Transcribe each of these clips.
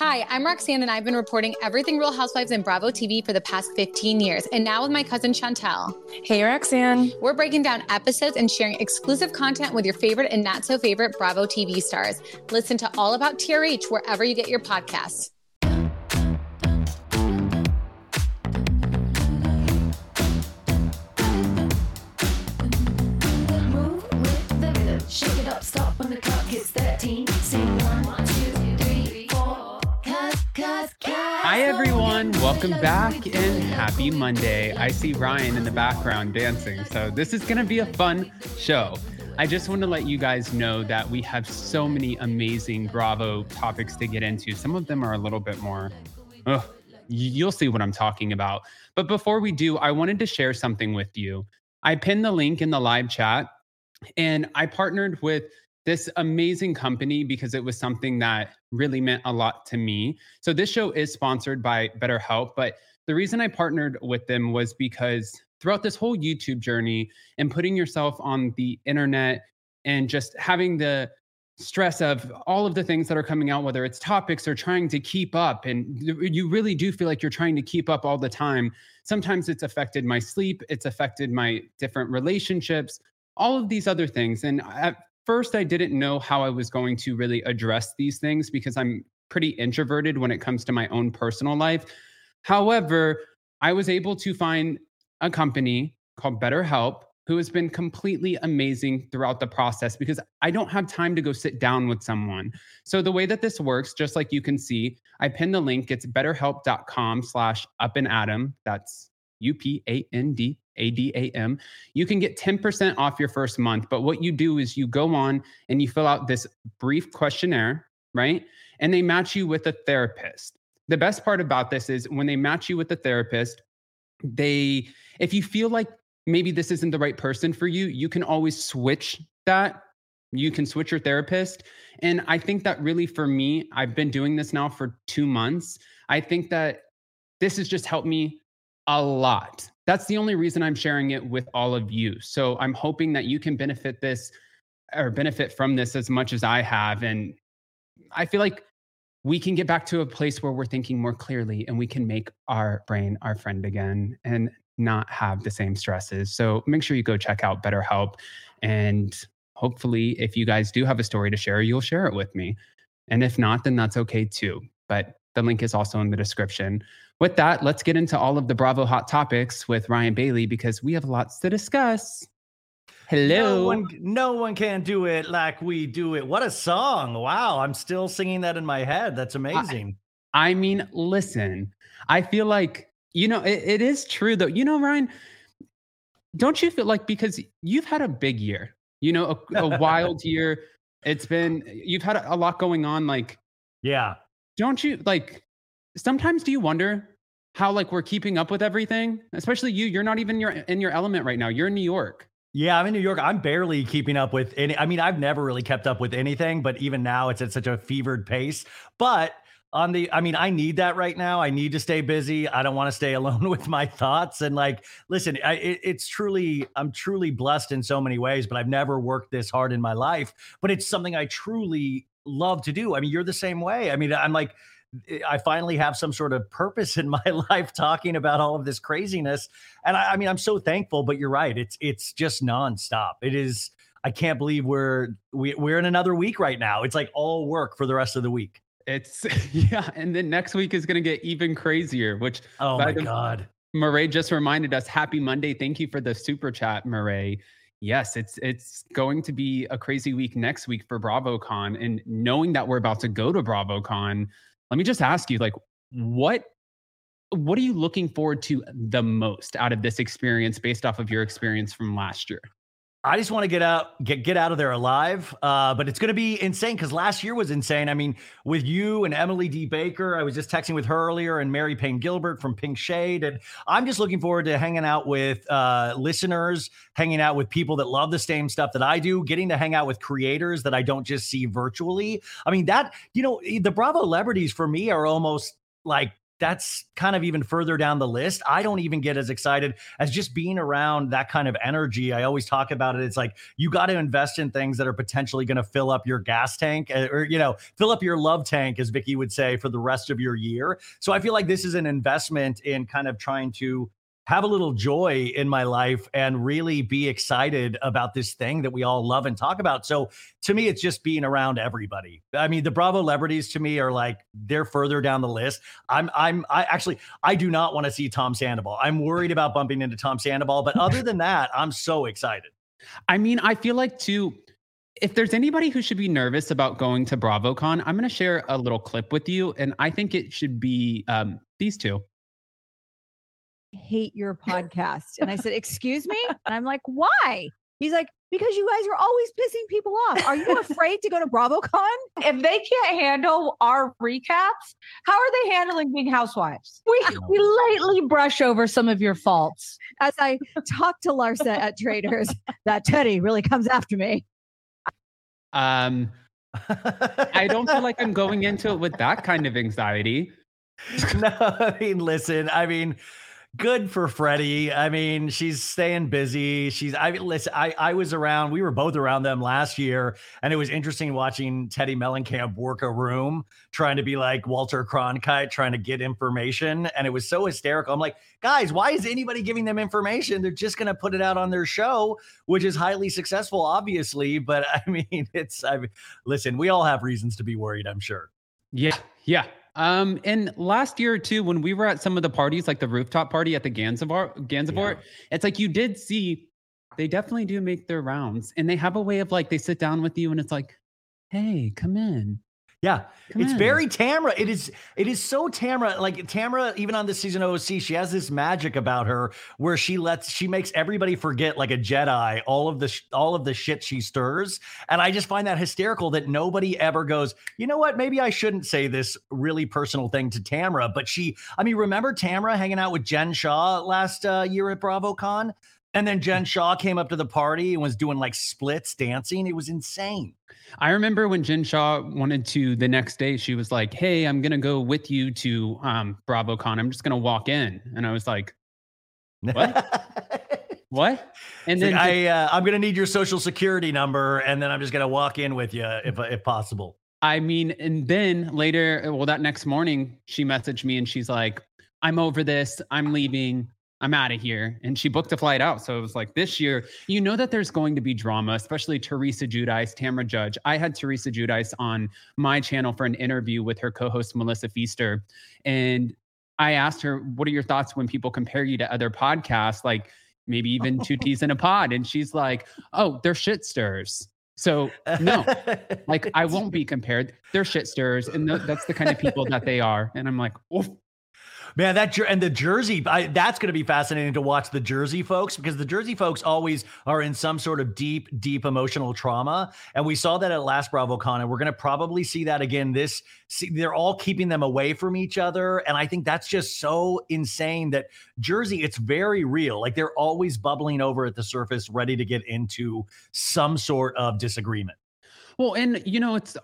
Hi, I'm Roxanne, and I've been reporting everything Real Housewives and Bravo TV for the past 15 years, and now with my cousin Chantel. Hey, Roxanne. We're breaking down episodes and sharing exclusive content with your favorite and not so favorite Bravo TV stars. Listen to All About TRH wherever you get your podcasts. Move with the rhythm. Shake it up, stop when the clock hits 13. Sing Cause. Hi, everyone. Welcome back and happy Monday. I see Ryan in the background dancing. So, this is going to be a fun show. I just want to let you guys know that we have so many amazing Bravo topics to get into. Some of them are a little bit more, ugh, you'll see what I'm talking about. But before we do, I wanted to share something with you. I pinned the link in the live chat and I partnered with this amazing company because it was something that really meant a lot to me. So this show is sponsored by BetterHelp, but the reason I partnered with them was because throughout this whole YouTube journey and putting yourself on the internet and just having the stress of all of the things that are coming out whether it's topics or trying to keep up and you really do feel like you're trying to keep up all the time sometimes it's affected my sleep it's affected my different relationships all of these other things and at first i didn't know how i was going to really address these things because i'm pretty introverted when it comes to my own personal life however i was able to find a company called betterhelp who has been completely amazing throughout the process because I don't have time to go sit down with someone. So the way that this works, just like you can see, I pinned the link. It's betterhelp.com slash up and Adam. That's U-P-A-N-D-A-D-A-M. You can get 10% off your first month. But what you do is you go on and you fill out this brief questionnaire, right? And they match you with a therapist. The best part about this is when they match you with a therapist, they if you feel like maybe this isn't the right person for you, you can always switch that. You can switch your therapist. And I think that really for me, I've been doing this now for two months. I think that this has just helped me a lot. That's the only reason I'm sharing it with all of you. So I'm hoping that you can benefit this or benefit from this as much as I have. And I feel like we can get back to a place where we're thinking more clearly and we can make our brain our friend again and not have the same stresses. So make sure you go check out BetterHelp. And hopefully, if you guys do have a story to share, you'll share it with me. And if not, then that's okay too. But the link is also in the description. With that, let's get into all of the Bravo hot topics with Ryan Bailey because we have lots to discuss. Hello. No one, no one can do it like we do it. What a song. Wow. I'm still singing that in my head. That's amazing. I mean, listen, I feel like, you know, it, it is true though. You know, Ryan, don't you feel like because you've had a big year, you know, a, a wild year. It's been, you've had a, a lot going on. Like, yeah. don't you like sometimes do you wonder how like we're keeping up with everything? Especially you, you're not even your in your element right now. You're in New York. Yeah, I'm in New York. I'm barely keeping up with any. I mean, I've never really kept up with anything, but even now it's at such a fevered pace. But on the, I mean, I need that right now. I need to stay busy. I don't want to stay alone with my thoughts. And like, listen, I, it, it's truly, I'm truly blessed in so many ways, but I've never worked this hard in my life. But it's something I truly love to do. I mean, you're the same way. I mean, I'm like, Eh, I finally have some sort of purpose in my life talking about all of this craziness. And I, I, mean, I'm so thankful, but you're right. It's it's just nonstop. It is, I can't believe we're we, we're in another week right now. It's like all work for the rest of the week. It's yeah, and then next week is gonna get even crazier, which Oh my god. Murray just reminded us, happy Monday. Thank you for the super chat, Murray. Yes, it's it's going to be a crazy week next week for BravoCon. And knowing that we're about to go to BravoCon, let me just ask you, like, what what are you looking forward to the most out of this experience based off of your experience from last year? I just want to get out, get get out of there alive. Uh, but it's going to be insane because last year was insane. I mean, with you and Emily D. Baker, I was just texting with her earlier, and Mary Payne Gilbert from Pink Shade, and I'm just looking forward to hanging out with uh, listeners, hanging out with people that love the same stuff that I do, getting to hang out with creators that I don't just see virtually. I mean, that you know, the Bravo celebrities for me are almost like that's kind of even further down the list. I don't even get as excited as just being around that kind of energy. I always talk about it. It's like you got to invest in things that are potentially going to fill up your gas tank uh, or, you know, fill up your love tank, as Vicki would say, for the rest of your year. So I feel like this is an investment in kind of trying to have a little joy in my life and really be excited about this thing that we all love and talk about. So to me, it's just being around everybody. I mean, the Bravo celebrities to me are like they're further down the list. I'm I'm I actually I do not want to see Tom Sandoval. I'm worried about bumping into Tom Sandoval, but other than that, I'm so excited. I mean, I feel like too if there's anybody who should be nervous about going to BravoCon, I'm going to share a little clip with you, and I think it should be um, these two hate your podcast. And I said, Excuse me? And I'm like, Why? He's like, Because you guys are always pissing people off. Are you afraid to go to BravoCon? If they can't handle our recaps, how are they handling being housewives? We, we lightly brush over some of your faults. As I talk to Larsa at Traders, that Teddi really comes after me. Um, I don't feel like I'm going into it with that kind of anxiety. no, I mean, listen, I mean, good for Freddie. I mean, she's staying busy. She's I listen, I I was around, we were both around them last year, and it was interesting watching Teddi Mellencamp work a room trying to be like Walter Cronkite, trying to get information. And it was so hysterical. I'm like, guys, why is anybody giving them information? They're just gonna put it out on their show, which is highly successful, obviously. But I mean, it's I mean, listen, we all have reasons to be worried, I'm sure. Yeah, yeah. Um, and last year too, when we were at some of the parties, like the rooftop party at the Gansevoort, Gansevoort, yeah. it's like you did see they definitely do make their rounds, and they have a way of like they sit down with you, and it's like, hey, come in. Yeah, Come it's in. very Tamra. It is. It is so Tamra. Like Tamra, even on this season of OC, she has this magic about her where she lets she makes everybody forget like a Jedi all of the sh- all of the shit she stirs. And I just find that hysterical that nobody ever goes. You know what? Maybe I shouldn't say this really personal thing to Tamra. But she. I mean, remember Tamra hanging out with Jen Shaw last uh, year at BravoCon? And then Jen Shaw came up to the party and was doing like splits dancing. It was insane. I remember when Jen Shaw wanted to the next day, she was like, Hey, I'm gonna go with you to um BravoCon. I'm just gonna walk in. And I was like, What? what? And then I uh, I'm gonna need your social security number, and then I'm just gonna walk in with you if if possible. I mean, and then later, well, that next morning, she messaged me and she's like, I'm over this. I'm leaving. I'm out of here. And she booked a flight out. So it was like this year, you know that there's going to be drama, especially Teresa Giudice, Tamra Judge. I had Teresa Giudice on my channel for an interview with her co-host Melissa Pfeister. And I asked her, what are your thoughts when people compare you to other podcasts, like maybe even two teas in a pod? And she's like, oh, they're shit stirs. So no, like I won't be compared. They're shit stirrers, and that's the kind of people that they are. And I'm like, Oof. Man, that and the Jersey, I, that's going to be fascinating to watch the Jersey folks because the Jersey folks always are in some sort of deep, deep emotional trauma, and we saw that at last BravoCon, and we're going to probably see that again. This, see, they're all keeping them away from each other, and I think that's just so insane that Jersey, it's very real. Like they're always bubbling over at the surface, ready to get into some sort of disagreement. Well, and you know, it's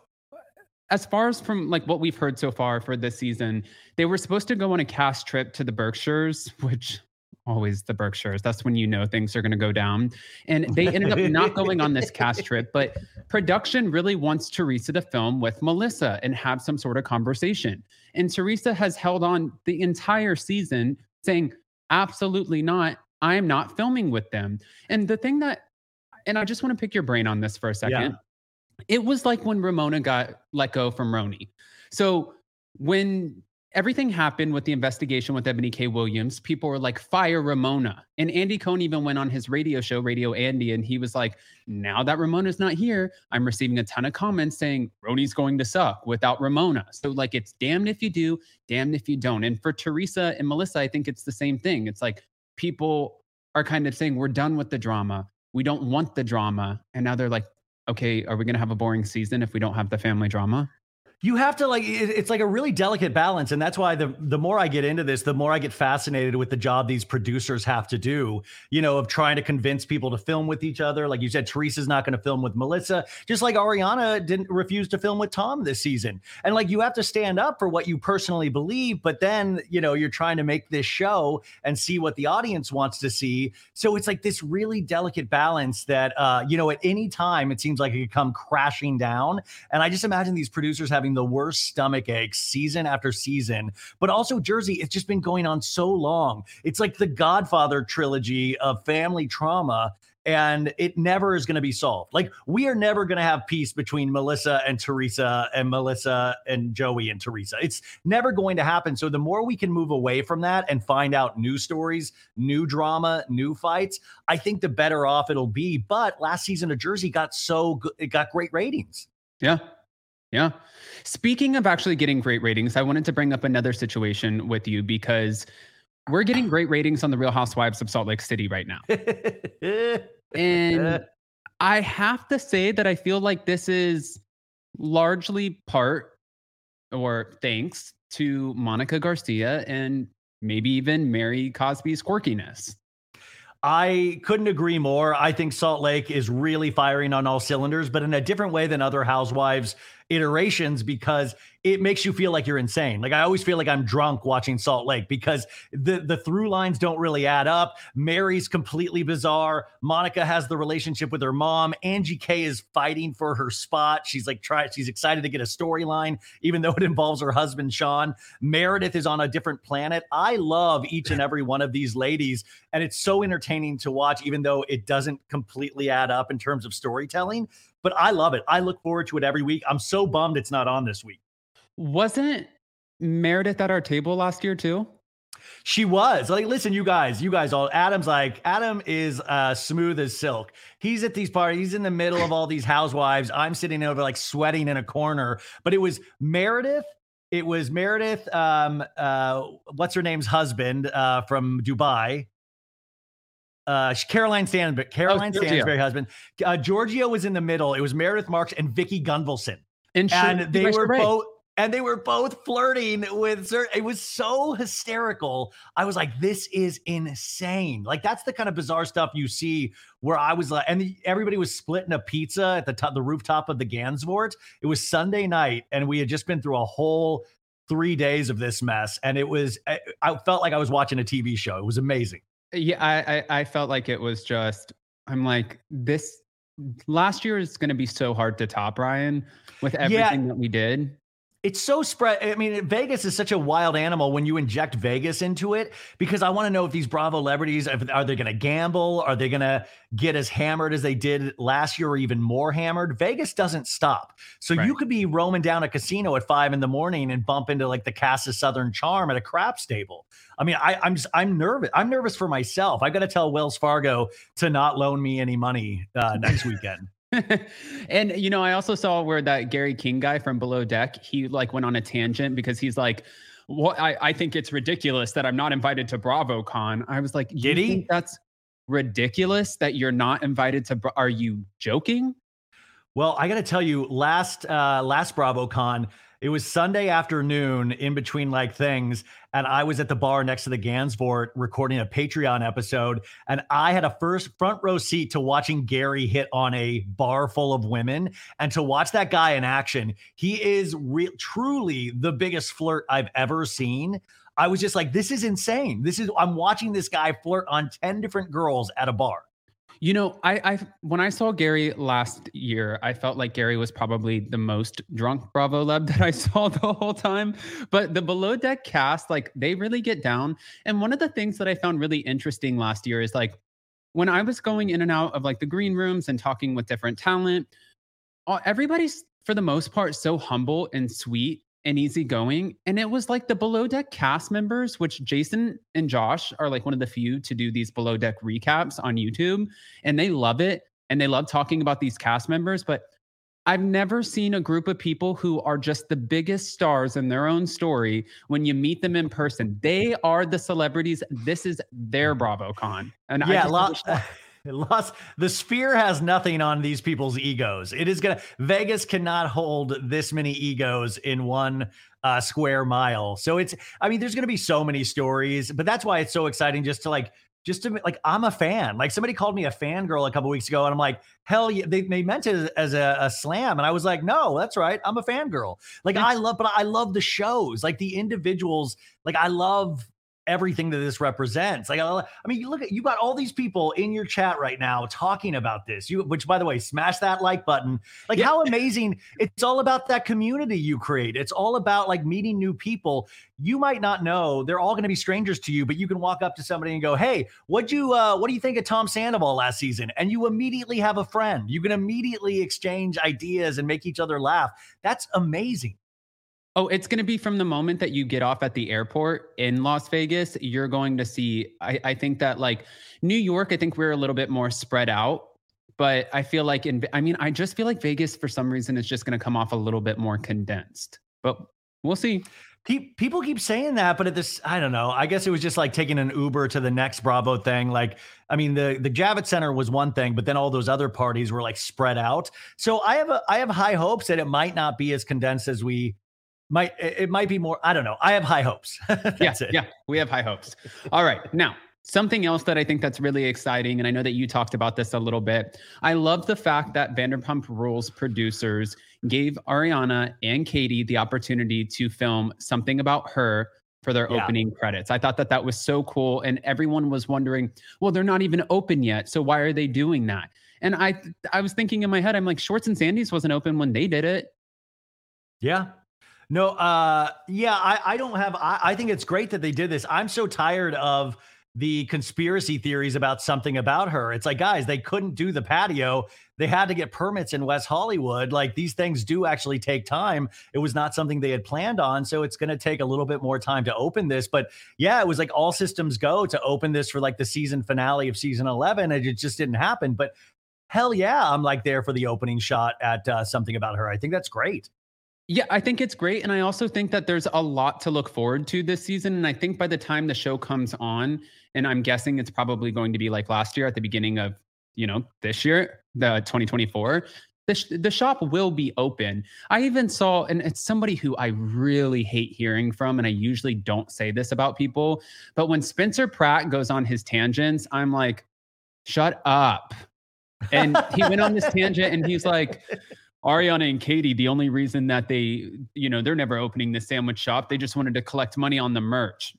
as far as from like what we've heard so far for this season, they were supposed to go on a cast trip to the Berkshires, which always the Berkshires. That's when you know things are going to go down. And they ended up not going on this cast trip, but production really wants Teresa to film with Melissa and have some sort of conversation. And Teresa has held on the entire season saying, absolutely not. I am not filming with them. And the thing that, and I just want to pick your brain on this for a second. Yeah it was like when Ramona got let go from RHONY. So when everything happened with the investigation with Eboni K. Williams, people were like, fire Ramona. And Andy Cohen even went on his radio show, Radio Andy, and he was like, now that Ramona's not here, I'm receiving a ton of comments saying RHONY's going to suck without Ramona. So, like, it's damned if you do, damned if you don't. And for Teresa and Melissa, I think it's the same thing. It's like people are kind of saying, we're done with the drama. We don't want the drama. And now they're like, okay, are we going to have a boring season if we don't have the family drama? You have to like it, it's like a really delicate balance and that's why the the more i get into this the more i get fascinated with the job these producers have to do you know of trying to convince people to film with each other. Like you said teresa's not going to film with melissa just like ariana didn't refuse to film with tom this season. And like you have to stand up for what you personally believe but then you know you're trying to make this show and see what the audience wants to see. So it's like this really delicate balance that uh you know at any time it seems like it could come crashing down. And i just imagine these producers having the worst stomach aches season after season. But also, Jersey, it's just been going on so long. It's like the Godfather trilogy of family trauma and it never is going to be solved. Like we are never going to have peace between Melissa and Teresa and Melissa and Joey and Teresa. It's never going to happen. So the more we can move away from that and find out new stories, new drama, new fights, I think the better off it'll be. But last season of Jersey got so good, it got great ratings. Yeah. Yeah. Speaking of actually getting great ratings, I wanted to bring up another situation with you because we're getting great ratings on the Real Housewives of Salt Lake City right now. and I have to say that I feel like this is largely part or thanks to Monica Garcia and maybe even Mary Cosby's quirkiness. I couldn't agree more. I think Salt Lake is really firing on all cylinders, but in a different way than other housewives iterations because it makes you feel like you're insane. Like I always feel like I'm drunk watching Salt Lake because the the through lines don't really add up. Mary's completely bizarre. Monica has the relationship with her mom. Angie K is fighting for her spot. She's like try she's excited to get a storyline even though it involves her husband Sean. Meredith is on a different planet. I love each and every one of these ladies and it's so entertaining to watch even though it doesn't completely add up in terms of storytelling but I love it. I look forward to it every week. I'm so bummed it's not on this week. Wasn't Meredith at our table last year too? She was like, listen, you guys, you guys all. Adam's like, Adam is uh, smooth as silk. He's at these parties. He's in the middle of all these housewives. I'm sitting over like sweating in a corner. But it was Meredith. It was Meredith. Um, uh, what's her name's husband uh, from Dubai? uh Caroline Stanbury, Caroline oh, Stanbury husband. Uh, Giorgio was in the middle. It was Meredith Marks and Vicki Gunvalson. And, and they were both and they were both flirting with Sir. It was so hysterical. I was like, this is insane. Like, that's the kind of bizarre stuff you see where I was like, and the, everybody was splitting a pizza at the top, the rooftop of the Gansevoort. It was Sunday night, and we had just been through a whole three days of this mess. And it was, I, I felt like I was watching a TV show. It was amazing. Yeah, I, I, I felt like it was just. I'm like this. Last year is going to be so hard to top, Ryan, with everything yeah. that we did it's so spread. I mean, Vegas is such a wild animal when you inject Vegas into it because I want to know if these Bravo celebrities are they going to gamble? Are they going to get as hammered as they did last year or even more hammered? Vegas doesn't stop. So right. you could be roaming down a casino at five in the morning and bump into like the Casa Southern Charm at a craps table. I mean, I, I'm just, I'm nervous. I'm nervous for myself. I got to tell Wells Fargo to not loan me any money uh, next weekend. and you know, I also saw where that Gary King guy from Below Deck, he like went on a tangent because he's like, "What? I, I think it's ridiculous that I'm not invited to BravoCon." I was like, "Did he? That's ridiculous that you're not invited to. Are you joking?" Well, I got to tell you, last uh, last BravoCon, it was Sunday afternoon in between like things. And I was at the bar next to the Gansevoort recording a Patreon episode. And I had a first front row seat to watching Gary hit on a bar full of women and to watch that guy in action. He is re- truly the biggest flirt I've ever seen. I was just like, this is insane. This is, I'm watching this guy flirt on 10 different girls at a bar. You know, I, I when I saw Gary last year, I felt like Gary was probably the most drunk Bravo leb that I saw the whole time. But the below deck cast, like they really get down. And one of the things that I found really interesting last year is like when I was going in and out of like the green rooms and talking with different talent, everybody's for the most part so humble and sweet and easygoing. And it was like the below deck cast members, which Jason and Josh are like one of the few to do these below deck recaps on YouTube. And they love it. And they love talking about these cast members. But I've never seen a group of people who are just the biggest stars in their own story when you meet them in person. They are the celebrities. This is their mm. BravoCon. And yeah, a lot. Lost the sphere has nothing on these people's egos. It is gonna Vegas cannot hold this many egos in one uh, square mile. So it's I mean, there's gonna be so many stories, but that's why it's so exciting just to like just to like I'm a fan. Like somebody called me a fangirl a couple weeks ago, and I'm like, hell yeah, they, they meant it as a, a, slam. And I was like, no, that's right. I'm a fangirl. Like I love, but I love the shows, like the individuals, like I love everything that this represents. Like, I mean, you look at you got all these people in your chat right now talking about this. You, which by the way, smash that like button. Like, yeah. how amazing! It's all about that community you create. It's all about like meeting new people. You might not know they're all going to be strangers to you, but you can walk up to somebody and go, "Hey, what do you uh, what do you think of Tom Sandoval last season?" And you immediately have a friend. You can immediately exchange ideas and make each other laugh. That's amazing. Oh, it's going to be from the moment that you get off at the airport in Las Vegas. You're going to see, I, I think that like New York, I think we're a little bit more spread out. But I feel like in, I mean, I just feel like Vegas for some reason is just going to come off a little bit more condensed. But we'll see. People keep saying that, but at this, I don't know. I guess it was just like taking an Uber to the next Bravo thing. Like, I mean, the the Javits Center was one thing, but then all those other parties were like spread out. So I have a I have high hopes that it might not be as condensed as we might it might be more. I don't know. I have high hopes. that's yeah, it. Yeah, we have high hopes. All right, now something else that I think that's really exciting, and I know that you talked about this a little bit. I love the fact that Vanderpump Rules producers gave Ariana and Katie the opportunity to film something about her for their yeah. opening credits. I thought that that was so cool, and everyone was wondering, well, they're not even open yet, so why are they doing that? And I, I was thinking in my head, I'm like, Schwartz and Sandy's wasn't open when they did it. Yeah, no, uh, yeah, I, I don't have. I, I think it's great that they did this. I'm so tired of the conspiracy theories about something about her. It's like, guys, they couldn't do the patio. They had to get permits in West Hollywood. Like these things do actually take time. It was not something they had planned on. So it's going to take a little bit more time to open this. But yeah, it was like all systems go to open this for like the season finale of season 11. And it just didn't happen. But hell yeah, I'm like there for the opening shot at uh, something about her. I think that's great. Yeah, I think it's great. And I also think that there's a lot to look forward to this season. And I think by the time the show comes on, and I'm guessing it's probably going to be like last year at the beginning of, you know, this year, the 2024, the, sh- the shop will be open. I even saw, and it's somebody who I really hate hearing from, and I usually don't say this about people, but when Spencer Pratt goes on his tangents, I'm like, shut up. And he went on this tangent and he's like, Ariana and Katie, the only reason that they, you know, they're never opening the sandwich shop, they just wanted to collect money on the merch.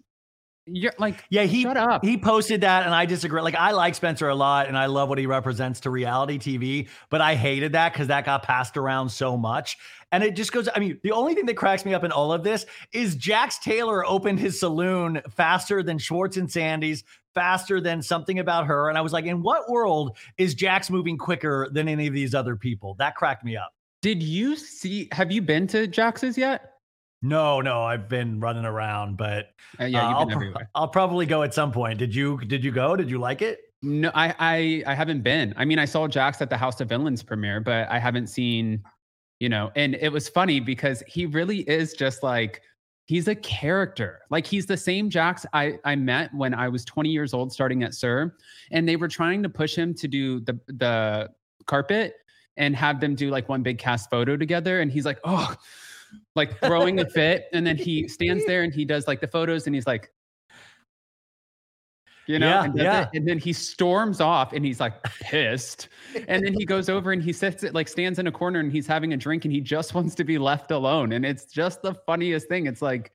You're like, yeah, he shut up. He posted that, and I disagree. Like, I like Spencer a lot, and I love what he represents to reality TV, but I hated that because that got passed around so much. And it just goes. I mean, the only thing that cracks me up in all of this is Jax Taylor opened his saloon faster than Schwartz and Sandy's, faster than something about her. And I was like, in what world is Jax moving quicker than any of these other people? That cracked me up. Did you see? Have you been to Jax's yet? No, no, I've been running around, but uh, yeah, uh, I'll, everywhere. I'll probably go at some point. Did you? Did you go? Did you like it? No, I, I, I haven't been. I mean, I saw Jax at the House of Villains premiere, but I haven't seen, you know. And it was funny because he really is just like he's a character. Like he's the same Jax I I met when I was 20 years old, starting at Sir, and they were trying to push him to do the the carpet and have them do like one big cast photo together. And he's like, oh, like throwing a fit. And then he stands there and he does like the photos and he's like, you know, yeah, and, yeah. and then he storms off and he's like pissed. and then he goes over and he sits it like stands in a corner and he's having a drink and he just wants to be left alone. And it's just the funniest thing. It's like,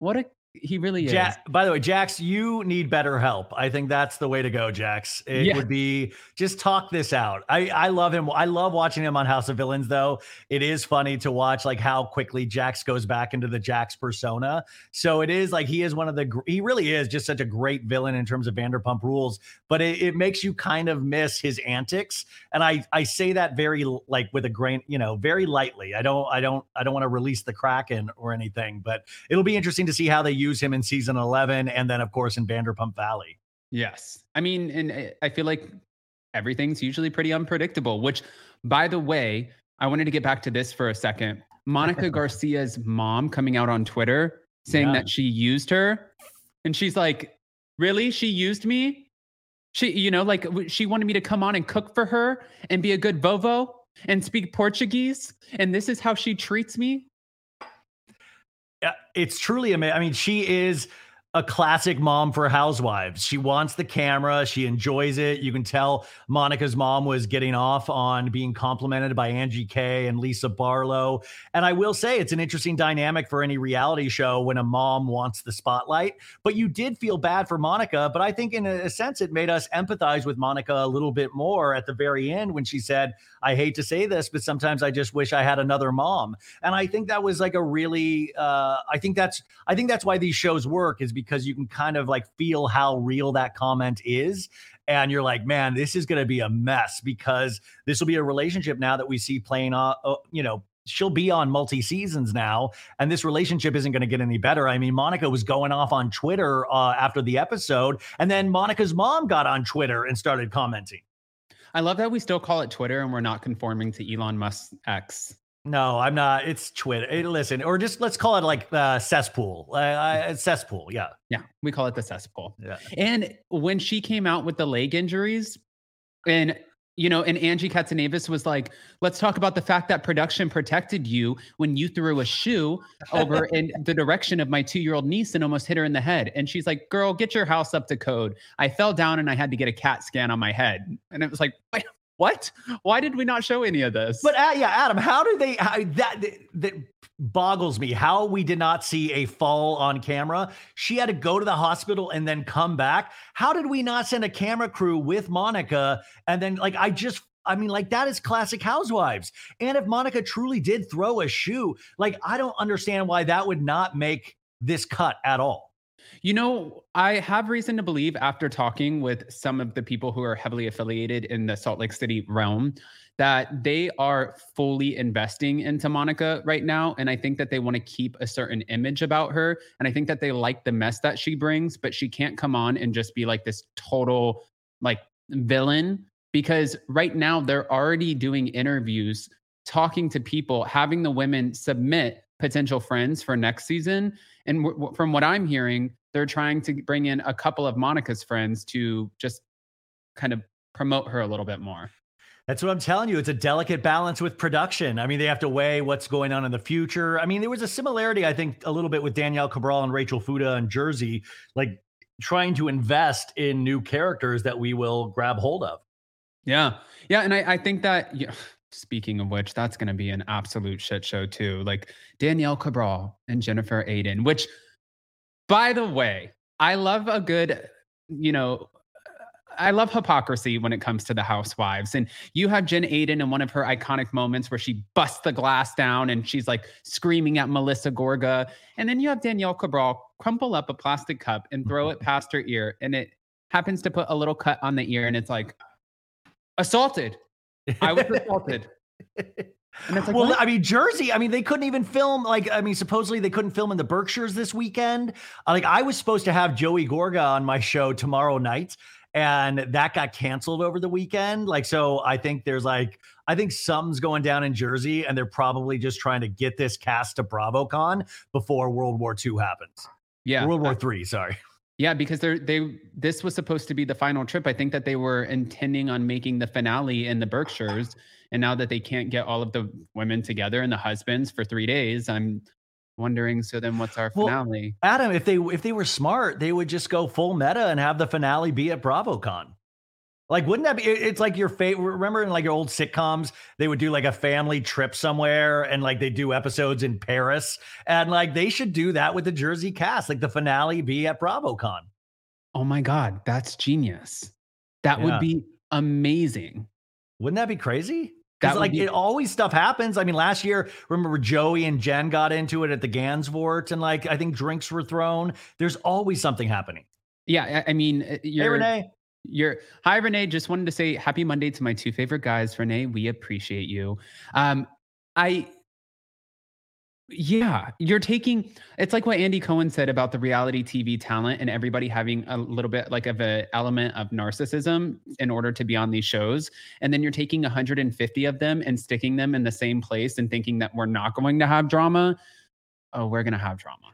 what a he really is. Ja- by the way, Jax, you need better help. I think that's the way to go, Jax. It yeah. would be just talk this out. I I love him. I love watching him on House of Villains though. It is funny to watch like how quickly Jax goes back into the Jax persona. So it is like he is one of the he really is just such a great villain in terms of Vanderpump Rules, but it, it makes you kind of miss his antics. And I I say that very like with a grain, you know, very lightly. I don't I don't I don't want to release the Kraken or anything, but it'll be interesting to see how they use use him in season 11 and then of course in Vanderpump Valley. Yes. I mean, and eh, I feel like everything's usually pretty unpredictable, which by the way, I wanted to get back to this for a second. Monica Garcia's mom coming out on Twitter saying yeah. that she used her and she's like, "Really? She used me?" She, you know, like she wanted me to come on and cook for her and be a good vovo and speak Portuguese. And this is how she treats me. It's truly amazing. I mean, she is a classic mom for housewives. She wants the camera. She enjoys it. You can tell Monica's mom was getting off on being complimented by Angie K and Lisa Barlow. And I will say it's an interesting dynamic for any reality show when a mom wants the spotlight. But you did feel bad for Monica. But I think in a sense, it made us empathize with Monica a little bit more at the very end when she said, I hate to say this, but sometimes I just wish I had another mom. And I think that was like a really, uh, I think that's, I think that's why these shows work is because you can kind of like feel how real that comment is. And you're like, man, this is going to be a mess because this will be a relationship now that we see playing, uh, you know, she'll be on multi seasons now, and this relationship isn't going to get any better. I mean, Monica was going off on Twitter uh, after the episode, and then Monica's mom got on Twitter and started commenting. I love that we still call it Twitter and we're not conforming to Elon Musk X. No, I'm not. It's Twitter. Hey, listen, or just let's call it like uh, cesspool. Uh, cesspool. Yeah. Yeah. We call it the cesspool. Yeah. And when she came out with the leg injuries, and you know, and Angie Katsanevas was like, let's talk about the fact that production protected you when you threw a shoe over in the direction of my two year old niece and almost hit her in the head. And she's like, girl, get your house up to code. I fell down and I had to get a CAT scan on my head. And it was like, wait, what? Why did we not show any of this? But uh, yeah, Adam, how do they? How, that that boggles me. How we did not see a fall on camera. She had to go to the hospital and then come back. How did we not send a camera crew with Monica? And then, like, I just I mean, like that is classic housewives. And if Monica truly did throw a shoe, like I don't understand why that would not make this cut at all. You know, I have reason to believe after talking with some of the people who are heavily affiliated in the Salt Lake City realm that they are fully investing into Monica right now. And I think that they want to keep a certain image about her. And I think that they like the mess that she brings, but she can't come on and just be like this total like villain because right now they're already doing interviews, talking to people, having the women submit potential friends for next season. And w- w- from what I'm hearing, they're trying to bring in a couple of Monica's friends to just kind of promote her a little bit more. That's what I'm telling you. It's a delicate balance with production. I mean, they have to weigh what's going on in the future. I mean, there was a similarity, I think, a little bit with Danielle Cabral and Rachel Fuda and Jersey, like trying to invest in new characters that we will grab hold of. Yeah. Yeah. And I, I think that, yeah, speaking of which, that's going to be an absolute shit show too. Like Danielle Cabral and Jennifer Aydin, which, by the way, I love a good, you know, I love hypocrisy when it comes to the housewives. And you have Jen Aydin in one of her iconic moments where she busts the glass down and she's like screaming at Melissa Gorga. And then you have Danielle Cabral crumple up a plastic cup and throw it past her ear. And it happens to put a little cut on the ear. And it's like, assaulted. I was assaulted. And it's like, well, what? I mean, Jersey. I mean, they couldn't even film. Like, I mean, supposedly they couldn't film in the Berkshires this weekend. Uh, Like, I was supposed to have Joey Gorga on my show tomorrow night, and that got canceled over the weekend. Like, so I think there's like, I think something's going down in Jersey, and they're probably just trying to get this cast to BravoCon before World War II happens. yeah. World War Three. Sorry. Yeah, because they're they this was supposed to be the final trip. I think that they were intending on making the finale in the Berkshires. And now that they can't get all of the women together and the husbands for three days, I'm wondering, so then what's our Well, finale? Adam, if they if they were smart, they would just go full meta and have the finale be at BravoCon. Like, wouldn't that be? It's like your favorite. Remember in like your old sitcoms, they would do like a family trip somewhere, and like they do episodes in Paris, and like they should do that with the Jersey cast. Like the finale be at BravoCon. oh my God, that's genius. That Yeah. would be amazing. Wouldn't that be crazy? Because like be- it always stuff happens. I mean, last year, remember Joey and Jen got into it at the Gansevoort, and like I think drinks were thrown. There's always something happening. Yeah, I I mean, uh, Hey, you're, Renee. You're hi Renee. Just wanted to say happy Monday to my two favorite guys. Renee, we appreciate you. Um, I yeah, you're taking it's like what Andy Cohen said about the reality TV talent and everybody having a little bit like of an element of narcissism in order to be on these shows. And then you're taking 150 of them and sticking them in the same place and thinking that we're not going to have drama. Oh, we're gonna have drama.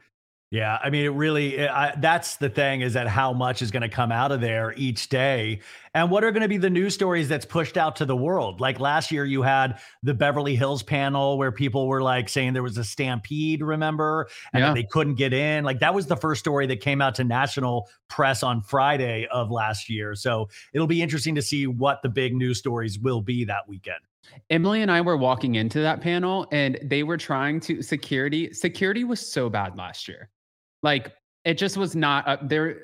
Yeah, I mean, it really. I, that's the thing is that how much is going to come out of there each day, and what are going to be the news stories that's pushed out to the world. Like last year, you had the Beverly Hills panel where people were like saying there was a stampede, remember, and Yeah. they couldn't get in. Like that was the first story that came out to national press on Friday of last year. So it'll be interesting to see what the big news stories will be that weekend. Emily and I were walking into that panel and they were trying to security. Security was so bad last year. Like it just was not uh, there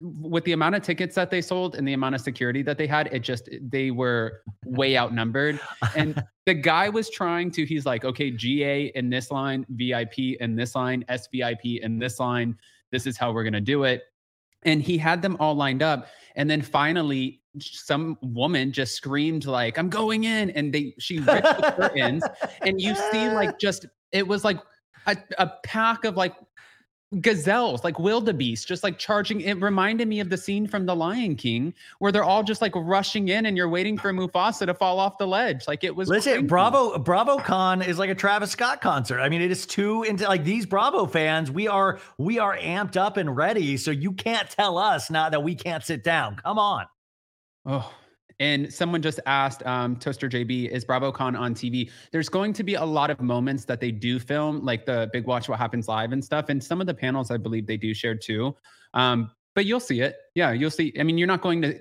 with the amount of tickets that they sold and the amount of security that they had. It just they were way outnumbered. And the guy was trying to. He's like, okay, GA in this line, VIP in this line, SVIP in this line. This is how we're gonna do it. And he had them all lined up. And then finally, some woman just screamed like, "I'm going in!" And they she ripped the curtains, and you see like just it was like a, a pack of like gazelles, like wildebeest, just like charging. It reminded me of the scene from The Lion King where they're all just like rushing in, and you're waiting for Mufasa to fall off the ledge. Like it was. Listen, crazy. Bravo Bravo Con is like a Travis Scott concert. I mean, it is too into like these Bravo fans. We are we are amped up and ready. So you can't tell us now that we can't sit down. Come on. Oh, and someone just asked um, Toaster JB, is BravoCon on TV? There's going to be a lot of moments that they do film, like the Big Watch What Happens Live and stuff. And some of the panels, I believe they do share too. Um, but you'll see it. Yeah, you'll see. I mean, you're not going to,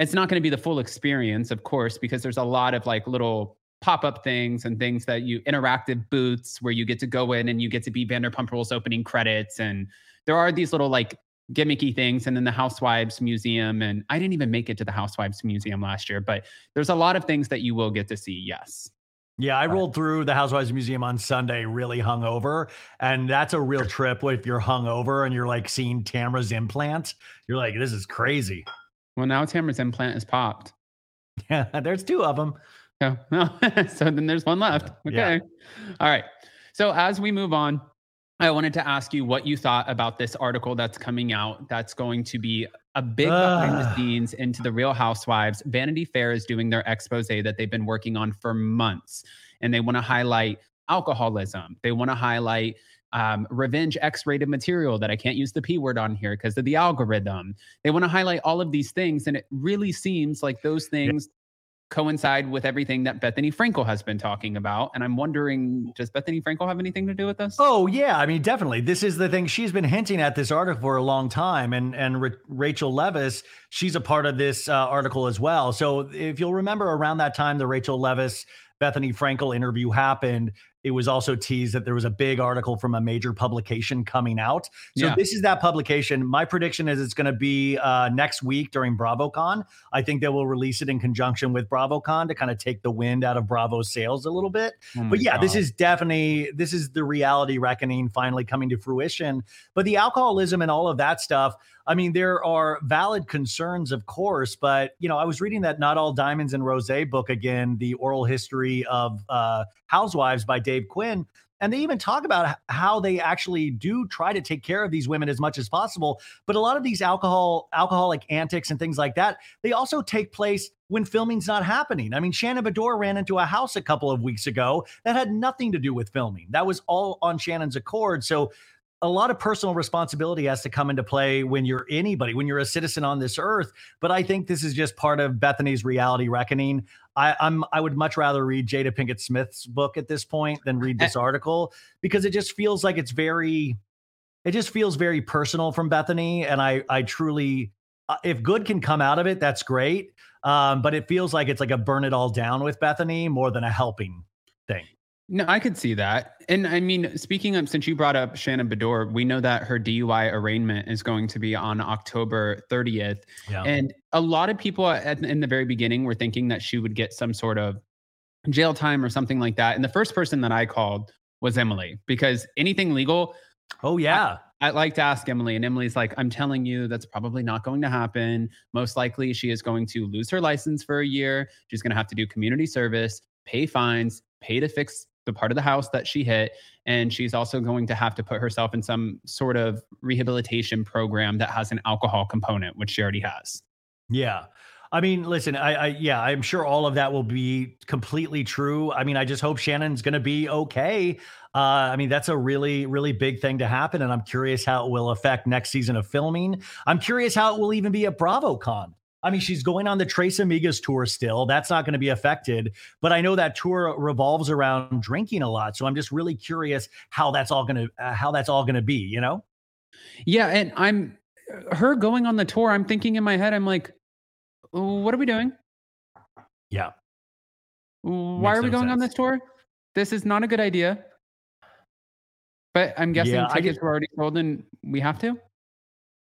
it's not going to be the full experience, of course, because there's a lot of like little pop up things and things that you interactive booths where you get to go in and you get to be Vanderpump Rules opening credits. And there are these little like gimmicky things and then the housewives museum and i didn't even make it to the housewives museum last year but there's a lot of things that you will get to see yes Yeah, I rolled through the Housewives Museum on Sunday really hungover. And that's a real trip if you're hungover and you're like seeing Tamra's implant. You're like, this is crazy. well now Tamra's implant is popped Yeah, there's two of them. so, so then there's one left Yeah. okay all right so as we move on i wanted to ask you what you thought about this article that's coming out that's going to be a big behind the scenes into the real housewives. Vanity fair is doing their expose that they've been working on for months and they want to highlight alcoholism. They want to highlight um, revenge x-rated material that i can't use the p word on here because of the algorithm. They want to highlight all of these things and it really seems like those things coincide with everything that bethenny frankel has been talking about and i'm wondering does bethenny frankel have anything to do with this Oh yeah, I mean definitely. This is the thing. She's been hinting at this article for a long time, and and Ra- Rachel Leviss, she's a part of this uh, article as well. So if you'll remember, around that time, the Rachel Leviss Bethenny Frankel interview happened. It was also teased that there was a big article from a major publication coming out. So Yeah. this is that publication. My prediction is it's going to be uh, next week during BravoCon. I think they will release it in conjunction with BravoCon to kind of take the wind out of Bravo's sails a little bit Oh but yeah, this is definitely this is the reality reckoning finally coming to fruition. But the alcoholism and all of that stuff, I mean, there are valid concerns, of course. But you know, I was reading that "Not All Diamonds and Rose" book again, the oral history of uh, Housewives by Dave Quinn. And they even talk about how they actually do try to take care of these women as much as possible. But a lot of these alcohol, alcoholic antics and things like that, they also take place when filming's not happening. I mean, Shannon Beador ran into a house a couple of weeks ago that had nothing to do with filming. That was all on Shannon's accord. So a lot of personal responsibility has to come into play when you're anybody, when you're a citizen on this earth. But I think this is just part of Bethenny's reality reckoning. I, I'm I would much rather read Jada Pinkett Smith's book at this point than read this article because it just feels like it's very it just feels very personal from Bethenny. And I I truly uh, if good can come out of it, that's great. Um, but it feels like it's like a burn it all down with Bethany more than a helping thing. No, I could see that. And I mean, speaking of, since you brought up Shannon Beador, we know that her DUI arraignment is going to be on October 30th. Yeah. And a lot of people at, in the very beginning were thinking that she would get some sort of jail time or something like that. And the first person that I called was Emily because anything legal, oh yeah. I like to ask Emily, and Emily's like, I'm telling you, that's probably not going to happen. Most likely, she is going to lose her license for a year. She's going to have to do community service, pay fines, pay to fix the part of the house that she hit. And she's also going to have to put herself in some sort of rehabilitation program that has an alcohol component, which she already has. Yeah. I mean, listen, I, I yeah, I'm sure all of that will be completely true. I mean, I just hope Shannon's going to be okay. Uh, I mean, that's a really, really big thing to happen, and I'm curious how it will affect next season of filming. I'm curious how it will even be at BravoCon. I mean, she's going on the Tres Amigas tour still. That's not going to be affected. But I know that tour revolves around drinking a lot. So I'm just really curious how that's all going to uh, how that's all going to be. You know? Yeah, and I'm her going on the tour. I'm thinking in my head, I'm like, what are we doing? Yeah. Why Makes are we no going on this tour? This is not a good idea. But I'm guessing Yeah, I tickets were already sold and we have to.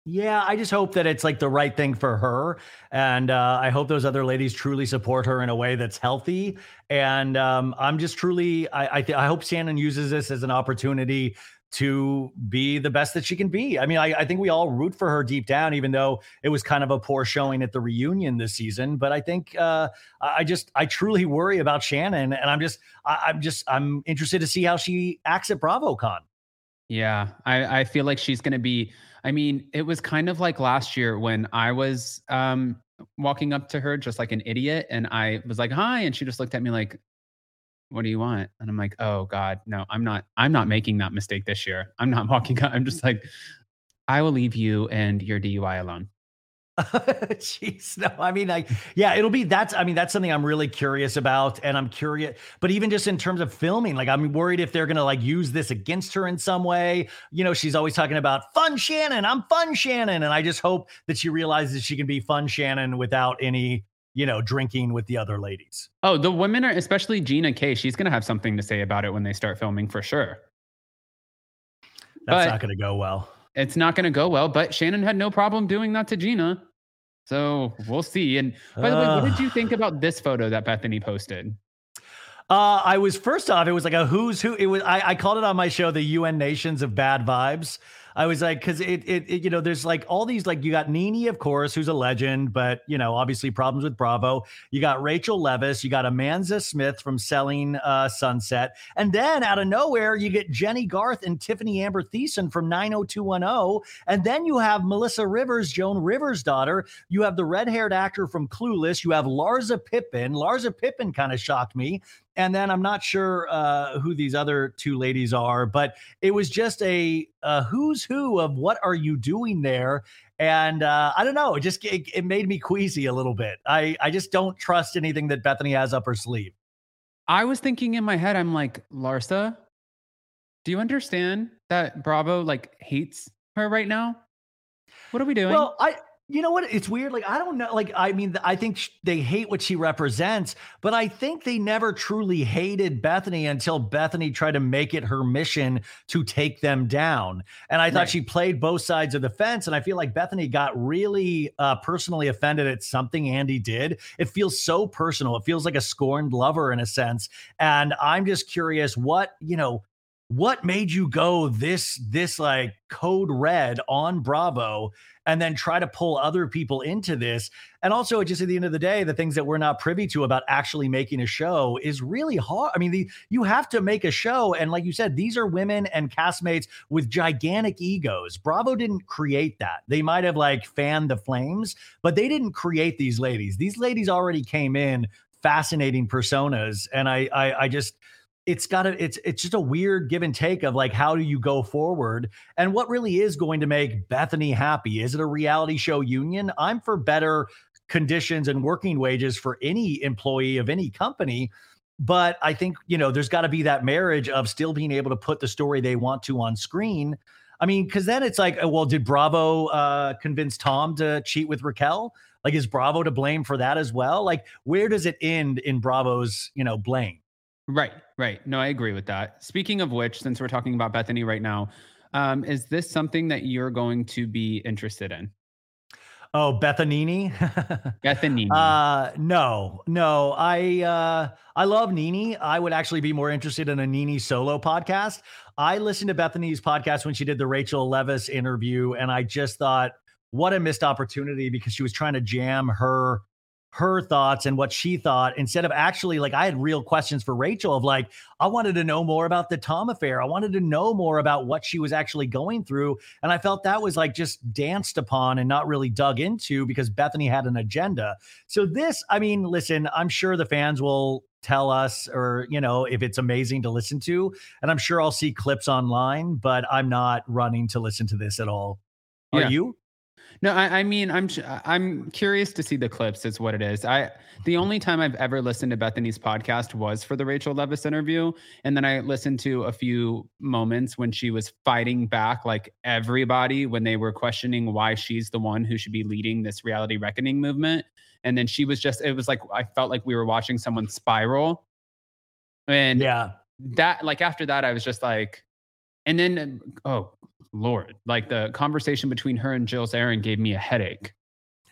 Yeah, I just hope that it's like the right thing for her, and uh, I hope those other ladies truly support her in a way that's healthy. And um, I'm just truly, I I, th- I hope Shannon uses this as an opportunity to be the best that she can be. I mean, I, I think we all root for her deep down, even though it was kind of a poor showing at the reunion this season. But I think uh, I just, I truly worry about Shannon, and I'm just, I, I'm just, I'm interested to see how she acts at BravoCon. Yeah, I, I feel like she's going to be. I mean, it was kind of like last year when I was um, walking up to her just like an idiot, and I was like, "Hi," and she just looked at me like, "What do you want?" And I'm like, "Oh God, no, I'm not. I'm not making that mistake this year. I'm not walking up. I'm just like, I will leave you and your DUI alone." Jeez, no, I mean, like, yeah, it'll be that's, I mean, that's something I'm really curious about. And I'm curious, but even just in terms of filming, like, I'm worried if they're going to like use this against her in some way. You know, she's always talking about fun Shannon, I'm fun Shannon. And I just hope that she realizes she can be fun Shannon without any, you know, drinking with the other ladies. Oh, the women are, especially Gina K. She's going to have something to say about it when they start filming for sure. That's But- not going to go well. It's not going to go well, but Shannon had no problem doing that to Gina. So we'll see. And by the way, what did you think about this photo that Bethenny posted? Uh, I was first off, it was like a who's who. It was I, I called it on my show the UN nations of bad vibes. I was like, because it, it, it, you know, there's like all these like you got Nene, of course, who's a legend, but you know, obviously problems with Bravo. You got Rachel Leviss, you got Amanza Smith from Selling uh, Sunset, and then out of nowhere you get Jennie Garth and Tiffani Amber Thiessen from 90210, and then you have Melissa Rivers, Joan Rivers' daughter. You have the red-haired actor from Clueless. You have Larsa Pippen. Larsa Pippen kind of shocked me. And then I'm not sure uh, who these other two ladies are, but it was just a, a who's who of what are you doing there? And uh, I don't know, it just it, it made me queasy a little bit. I I just don't trust anything that Bethenny has up her sleeve. I was thinking in my head, I'm like, Larsa, do you understand that Bravo like hates her right now? What are we doing? Well, I you know what? It's weird. Like I don't know. Like I mean, I think sh- they hate what she represents, but I think they never truly hated Bethenny until Bethenny tried to make it her mission to take them down. And I thought Right. she played both sides of the fence. And I feel like Bethenny got really uh, personally offended at something Andy did. It feels so personal. It feels like a scorned lover in a sense. And I'm just curious, what you know what made you go this this like code red on bravo and then try to pull other people into this? And also just at the end of the day the things that we're not privy to about actually making a show is really hard. I mean the you have to make a show and like you said these are women and castmates with gigantic egos. Bravo didn't create that. They might have like fanned the flames but they didn't create these ladies. These ladies already came in fascinating personas and i i, I just it's got it's it's just a weird give and take of like how do you go forward? And what really is going to make Bethenny happy? Is it a reality show union? I'm for better conditions and working wages for any employee of any company but I think you know there's got to be that marriage of still being able to put the story they want to on screen. I mean cuz then it's like uh, well did Bravo uh convince Tom to cheat with Raquel? Like is Bravo to blame for that as well? Like where does it end in Bravo's you know blame right, right. No, I agree with that. Speaking of which, since we're talking about Bethenny right now, um, is this something that you're going to be interested in? Oh, Bethanini. Bethenny. uh no, no. I uh I love Nene. I would actually be more interested in a Nene solo podcast. I listened to Bethenny's podcast when she did the Rachel Leviss interview, and I just thought, what a missed opportunity because she was trying to jam her her thoughts and what she thought instead of actually like I had real questions for Rachel of like I wanted to know more about the Tom affair. I wanted to know more about what she was actually going through and I felt that was like just danced upon and not really dug into because Bethenny had an agenda. So this, I mean, listen, I'm sure the fans will tell us or you know if it's amazing to listen to and i'm sure i'll see clips online but i'm not running to listen to this at all are Yeah. you No, I, I mean, I'm I'm curious to see the clips. Is what it is. I the only time I've ever listened to Bethenny's podcast was for the Rachel Leviss interview, and then I listened to a few moments when she was fighting back, like everybody, when they were questioning why she's the one who should be leading this reality reckoning movement, and then she was just. It was like I felt like we were watching someone spiral, and yeah that like after that i was just like and then oh lord. Like the conversation between her and jill zarin gave me a headache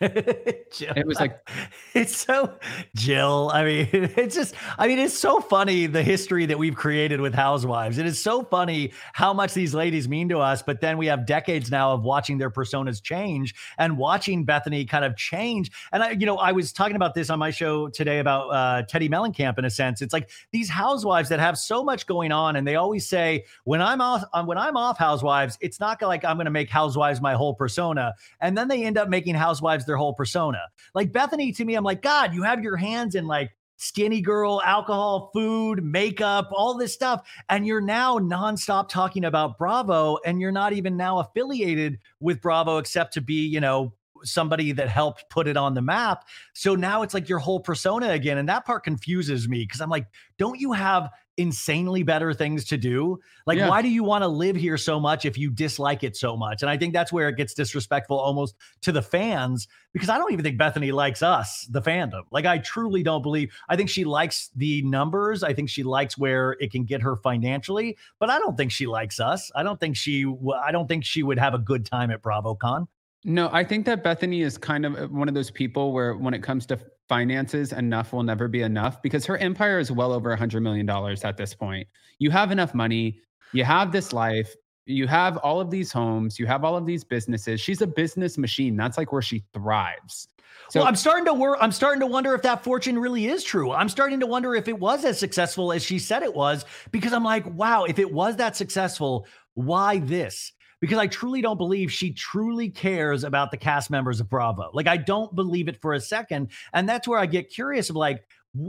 Jill, It was like- it's so Jill. I mean, it's just, I mean, it's so funny the history that we've created with housewives. It is so funny how much these ladies mean to us. But then we have decades now of watching their personas change and watching Bethenny kind of change. And I, you know, I was talking about this on my show today about uh, Teddi Mellencamp. In a sense, it's like these housewives that have so much going on, and they always say, "When I'm off, um, when I'm off Housewives, it's not like I'm going to make Housewives my whole persona." And then they end up making Housewives their whole persona. Like Bethenny, to me, I'm like, God, you have your hands in like skinny girl, alcohol, food, makeup, all this stuff. And you're now nonstop talking about Bravo, and you're not even now affiliated with Bravo except to be, you know, somebody that helped put it on the map. So now it's like your whole persona again. And that part confuses me because I'm like, don't you have insanely better things to do? Like, Yeah. why do you want to live here so much if you dislike it so much? And I think that's where it gets disrespectful almost to the fans because I don't even think Bethenny likes us, the fandom. Like, I truly don't believe, I think she likes the numbers. I think she likes where it can get her financially, but I don't think she likes us. I don't think she, I don't think she would have a good time at BravoCon. no i think that bethenny is kind of uh, one of those people where when it comes to finances enough will never be enough because her empire is well over a hundred million dollars at this point. You have enough money. You have this life. You have all of these homes. You have all of these businesses. She's a business machine. That's like where she thrives. So well, I'm starting to wor- I'm starting to wonder if that fortune really is true. I'm starting to wonder if it was as successful as she said it was because I'm like, wow, if it was that successful, why this? Because I truly don't believe she truly cares about the cast members of Bravo. Like I don't believe it for a second, and that's where I get curious of like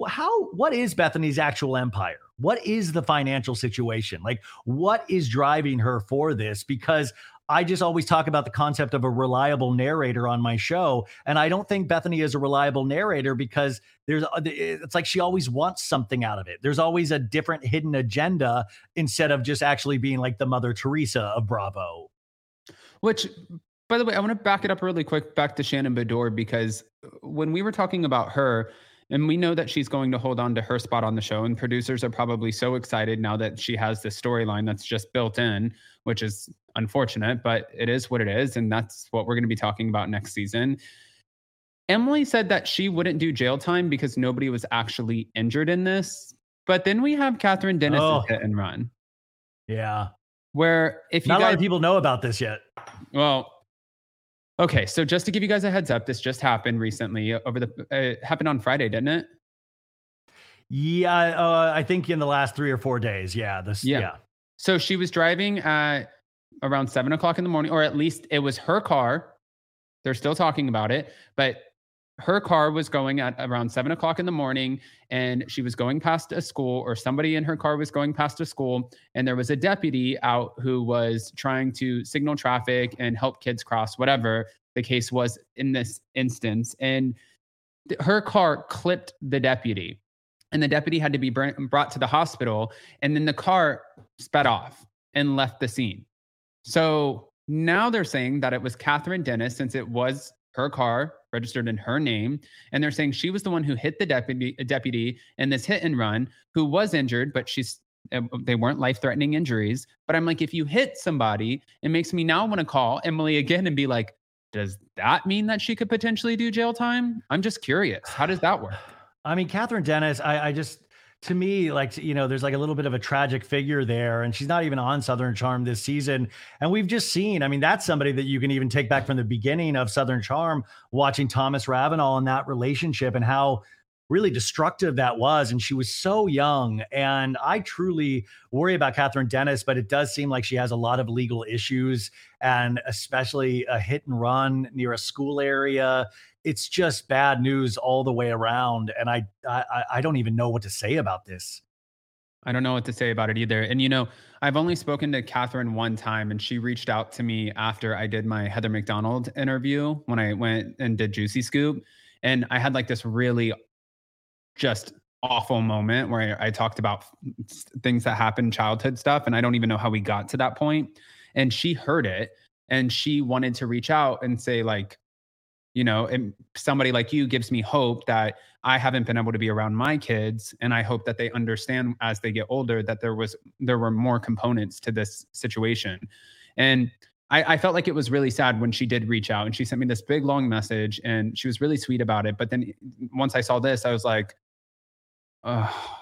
how what is Bethenny's actual empire? What is the financial situation? Like what is driving her for this because I just always talk about the concept of a reliable narrator on my show. And I don't think Bethenny is a reliable narrator because there's, uh, it's like she always wants something out of it. There's always a different hidden agenda instead of just actually being like the Mother Teresa of Bravo. Which, by the way, I want to back it up really quick back to Shannon Beador because when we were talking about her, and we know that she's going to hold on to her spot on the show, and producers are probably so excited now that she has this storyline that's just built in, which is unfortunate, but it is what it is. And that's what we're going to be talking about next season. Emily said that she wouldn't do jail time because nobody was actually injured in this. But then we have Kathryn Dennis' Oh. hit and run, Yeah. where if you Not a lot of people know about this yet. well, okay. So just to give you guys a heads up, this just happened recently. Over the uh, happened on Friday, didn't it? Yeah. Uh, I think in the last three or four days. Yeah. This, Yeah. yeah. So she was driving at around seven o'clock in the morning, or at least it was her car. They're still talking about it, but her car was going at around seven o'clock in the morning, and she was going past a school, or somebody in her car was going past a school, and there was a deputy out who was trying to signal traffic and help kids cross, whatever the case was in this instance. And th- her car clipped the deputy, and the deputy had to be br- brought to the hospital, and then the car sped off and left the scene. So now they're saying that it was Kathryn Dennis, since it was her car registered in her name, and they're saying she was the one who hit the deputy deputy in this hit and run, who was injured, but she's uh, they weren't life-threatening injuries. But I'm like, if you hit somebody, it makes me now want to call Emily again and be like, does that mean that she could potentially do jail time? I'm just curious. How does that work? I mean, Kathryn Dennis, I, I just to me, like you know, there's like a little bit of a tragic figure there, and she's not even on Southern Charm this season. And we've just seen, I mean, that's somebody that you can even take back from the beginning of Southern Charm, watching Thomas Ravenel and that relationship and how really destructive that was. And she was so young. And I truly worry about Kathryn Dennis, but it does seem like she has a lot of legal issues and especially a hit and run near a school area it's just bad news all the way around. And I, I, I don't even know what to say about this. I don't know what to say about it either. And you know, I've only spoken to Kathryn one time, and she reached out to me after I did my Heather McDonald interview when I went and did Juicy Scoop. And I had like this really just awful moment where I, I talked about things that happened, childhood stuff, and I don't even know how we got to that point. And she heard it and she wanted to reach out and say, like, you know and somebody like you gives me hope that i haven't been able to be around my kids and i hope that they understand as they get older that there was there were more components to this situation. And I, I felt like it was really sad when she did reach out and she sent me this big long message and she was really sweet about it but then once i saw this i was like oh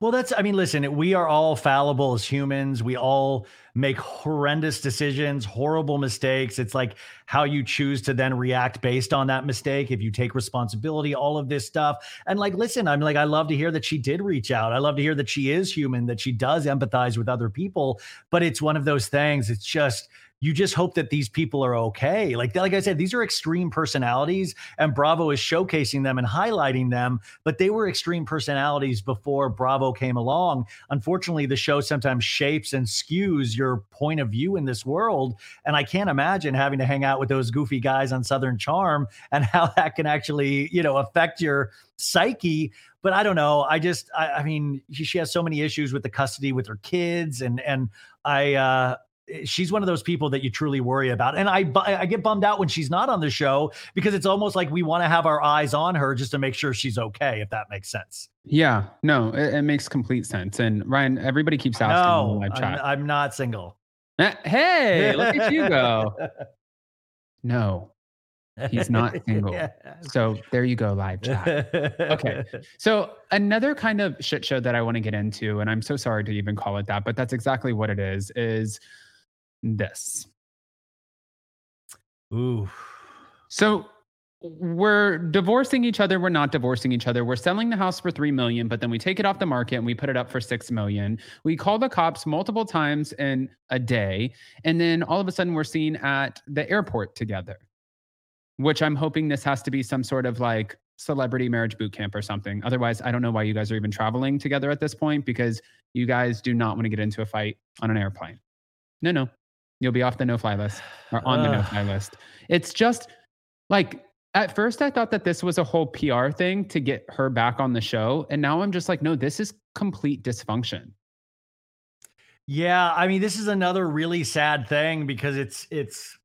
well, that's, I mean, listen, we are all fallible as humans. We all make horrendous decisions, horrible mistakes. It's like how you choose to then react based on that mistake. If you take responsibility, all of this stuff. And like, listen, I'm like, I love to hear that she did reach out. I love to hear that she is human, that she does empathize with other people. But it's one of those things, it's just, you just hope that these people are okay. Like like I said, these are extreme personalities, and Bravo is showcasing them and highlighting them. But they were extreme personalities before Bravo came along. Unfortunately, the show sometimes shapes and skews your point of view in this world. And I can't imagine having to hang out with those goofy guys on Southern Charm and how that can actually, you know, affect your psyche but I don't know. I just, I, I, mean, she has so many issues with the custody with her kids, and and I, uh, she's one of those people that you truly worry about. And I I get bummed out when she's not on the show because it's almost like we want to have our eyes on her just to make sure she's okay, if that makes sense. Yeah, no, it, it makes complete sense. And Ryan, everybody keeps asking no, in the live chat. I'm, I'm not single. Eh, hey, look at you go. No, he's not single. yeah. So there you go, live chat. Okay. So another kind of shit show that I want to get into, and I'm so sorry to even call it that, but that's exactly what it is, is this. Ooh. So we're divorcing each other we're not divorcing each other. We're selling the house for 3 million but then we take it off the market and we put it up for 6 million. We call the cops multiple times in a day and then all of a sudden we're seen at the airport together which i'm hoping this has to be some sort of like celebrity marriage boot camp or something. Otherwise i don't know why you guys are even traveling together at this point because you guys do not want to get into a fight on an airplane. No no You'll be off the no fly list or on the no fly list. It's just like at first I thought that this was a whole PR thing to get her back on the show. And now I'm just like, no, this is complete dysfunction. Yeah, I mean, this is another really sad thing because it's it's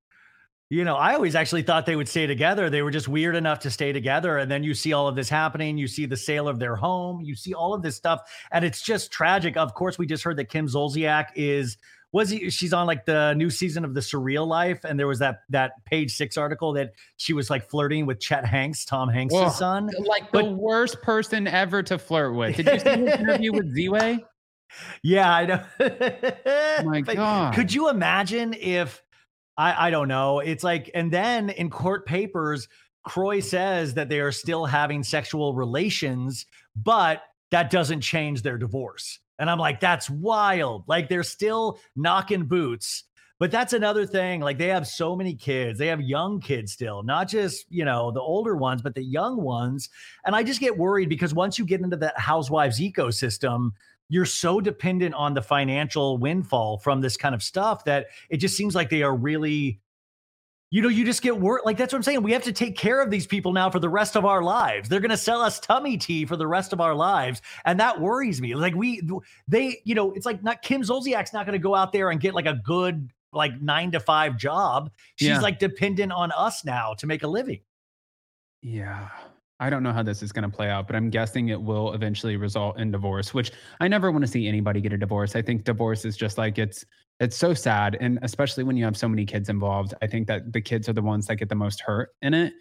you know, I always actually thought they would stay together. They were just weird enough to stay together. And then you see all of this happening. You see the sale of their home. You see all of this stuff. And it's just tragic. Of course, we just heard that Kim Zolciak is was he she's on like the new season of the surreal life and there was that that page six article that she was like flirting with chet hanks tom hanks' Whoa, son. Like but, the worst person ever to flirt with. Did you see his interview with z-way? Yeah i know. Oh my god. could you imagine if i i don't know it's like and then in court papers Kroy says that they are still having sexual relations but that doesn't change their divorce and I'm like, that's wild. Like they're still knocking boots. But that's another thing. Like they have so many kids. They have young kids still, not just, you know, the older ones, but the young ones. And I just get worried because once you get into that housewives ecosystem, you're so dependent on the financial windfall from this kind of stuff that it just seems like they are really you know, you just get work. Like that's what I'm saying. We have to take care of these people now for the rest of our lives. They're going to sell us tummy tea for the rest of our lives, and that worries me. Like we, they, you know, it's like not Kim Zolciak's not going to go out there and get like a good like nine to five job. She's yeah. like dependent on us now to make a living. Yeah. I don't know how this is going to play out, but I'm guessing it will eventually result in divorce, which I never want to see anybody get a divorce. I think divorce is just like it's it's so sad and especially when you have so many kids involved i think that the kids are the ones that get the most hurt in it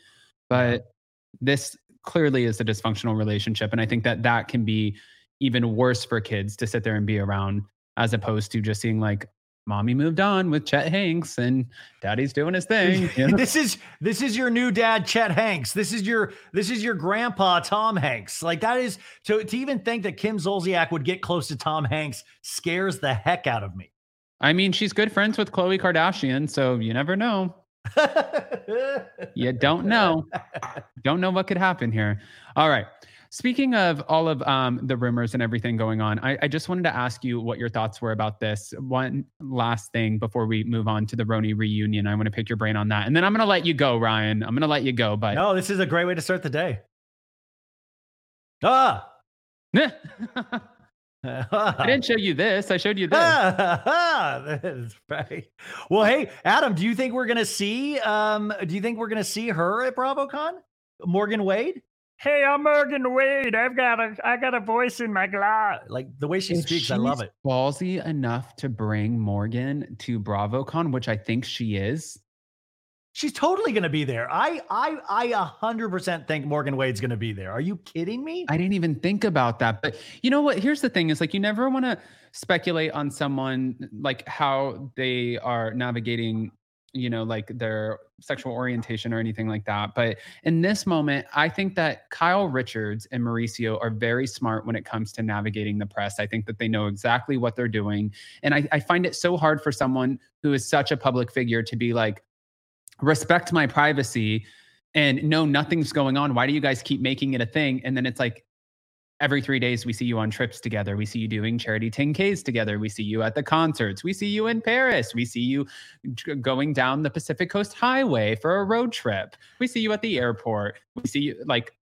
but this clearly is a dysfunctional relationship and i think that that can be even worse for kids to sit there and be around as opposed to just seeing like mommy moved on with Chet Hanks and daddy's doing his thing. you know? this is this is your new dad Chet Hanks. This is your this is your grandpa Tom Hanks. Like that is to to even think that Kim Zolciak would get close to Tom Hanks scares the heck out of me. I mean, she's good friends with Khloe Kardashian, so you never know. You don't know. Don't know what could happen here. All right. Speaking of all of um, the rumors and everything going on, I, I just wanted to ask you what your thoughts were about this. One last thing before we move on to the RHONY reunion. I want to pick your brain on that. And then I'm going to let you go, Ryan. I'm going to let you go. But no, this is a great way to start the day. Ah. I didn't show you this. I showed you this. That's right. Well, hey, Adam, do you think we're gonna see? Um, do you think we're gonna see her at BravoCon? Morgan Wade? Hey, I'm Morgan Wade. I've got a I got a voice in my glass. Like the way she If speaks, I love it. Ballsy enough to bring Morgan to BravoCon, which I think she is. She's totally gonna be there. I I I a hundred percent think Morgan Wade's gonna be there. Are you kidding me? I didn't even think about that. But you know what? Here's the thing is like you never want to speculate on someone like how they are navigating, you know, like their sexual orientation or anything like that. But in this moment, I think that Kyle Richards and Mauricio are very smart when it comes to navigating the press. I think that they know exactly what they're doing. And I, I find it so hard for someone who is such a public figure to be like, respect my privacy and no nothing's going on why do you guys keep making it a thing and then it's like every three days we see you on trips together. We see you doing charity 10ks together. We see you at the concerts. We see you in paris. We see you going down the pacific coast highway for a road trip. We see you at the airport. We see you like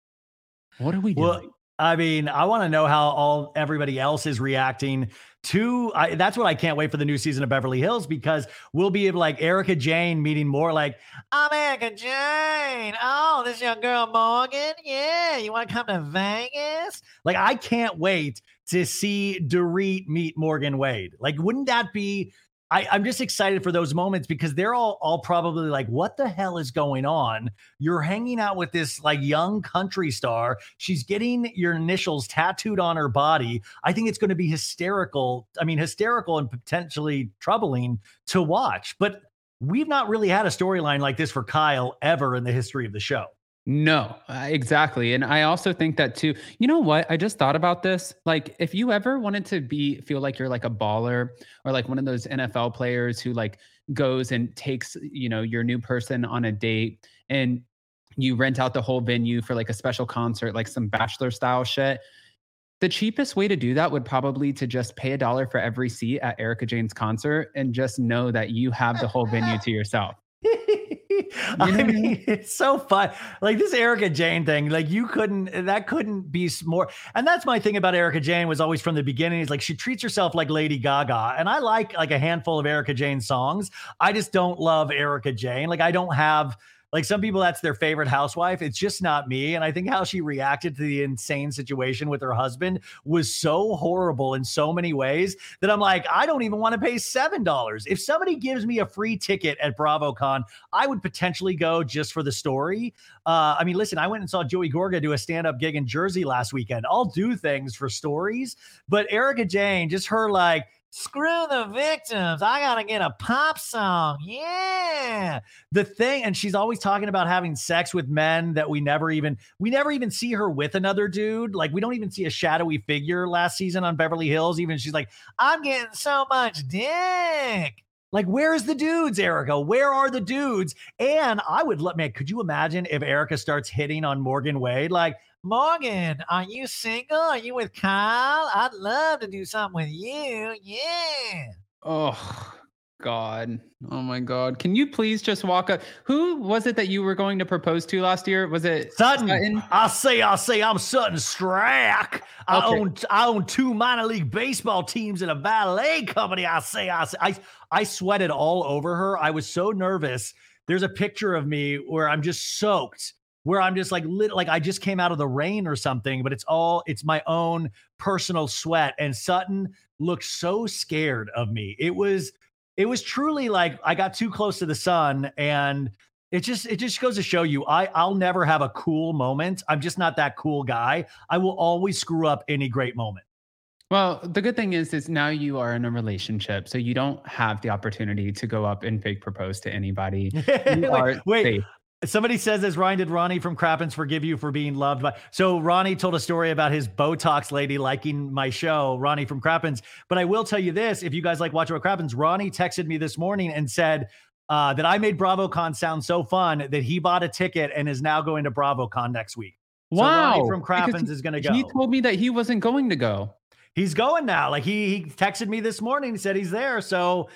what are we doing? Well, I mean, I want to know how all everybody else is reacting to. I, that's what I can't wait for the new season of Beverly Hills because we'll be like Erika Jayne meeting more like, I'm Erika Jayne. Oh, this young girl Morgan. Yeah, you want to come to Vegas? Like, I can't wait to see Dorit meet Morgan Wade. Like, wouldn't that be? I, I'm just excited for those moments because they're all all probably like, what the hell is going on? You're hanging out with this like young country star. She's getting your initials tattooed on her body. I think it's going to be hysterical. I mean, hysterical and potentially troubling to watch. But we've not really had a storyline like this for Kyle ever in the history of the show. No, exactly. And I also think that too. You know what? I just thought about this. Like if you ever wanted to be feel like you're like a baller or like one of those NFL players who like goes and takes, you know, your new person on a date and you rent out the whole venue for like a special concert, like some bachelor style shit. The cheapest way to do that would probably to just pay a dollar for every seat at Erika Jayne's concert and just know that you have the whole venue to yourself. I I mean, it's so fun. Like this Erika Jayne thing, like you couldn't, that couldn't be more. And that's my thing about Erika Jayne was always from the beginning. Is like she treats herself like Lady Gaga, and I like like a handful of Erika Jayne songs. I just don't love Erika Jayne. Like I don't have. Like some people, that's their favorite housewife. It's just not me. And I think how she reacted to the insane situation with her husband was so horrible in so many ways that I'm like, I don't even want to pay $7. If somebody gives me a free ticket at BravoCon, I would potentially go just for the story. Uh, I mean, listen, I went and saw Joey Gorga do a stand up gig in Jersey last weekend. I'll do things for stories, but Erika Jayne, just her like, screw the victims. I got to get a pop song. Yeah. The thing, and she's always talking about having sex with men that we never even, we never even see her with another dude. Like, we don't even see a shadowy figure last season on Beverly Hills. Even she's like, I'm getting so much dick. Like, where's the dudes, Erika? Where are the dudes? And I would let man, could you imagine if Erika starts hitting on Morgan Wade? Like, Morgan, are you single? Are you with Kyle? I'd love to do something with you. Yeah. Oh God. Oh my God. Can you please just walk up? Who was it that you were going to propose to last year? Was it Sutton. Sutton? I say, I say, I'm Sutton Stracke. I own, I own two minor league baseball teams and a ballet company. I say, I say, I, I sweated all over her. I was so nervous. There's a picture of me where I'm just soaked, where I'm just like lit, like I just came out of the rain or something. But it's all, it's my own personal sweat. And Sutton looked so scared of me. It was, it was truly like I got too close to the sun and it just it just goes to show you I I'll never have a cool moment. I'm just not that cool guy. I will always screw up any great moment. Well, the good thing is, is now you are in a relationship, so you don't have the opportunity to go up and fake propose to anybody. You are wait, wait. Somebody says, "As Ryan did Ronnie from Crappens forgive you for being loved by?" So Ronnie told a story about his Botox lady liking my show, Ronnie from Crappens. But I will tell you this: if you guys like watching what Crappens, Ronnie texted me this morning and said uh, that I made BravoCon sound so fun that he bought a ticket and is now going to BravoCon next week. So Wow, Ronnie from Crappens is going to go. He told me that he wasn't going to go. He's going now. Like he he texted me this morning, said he's there. So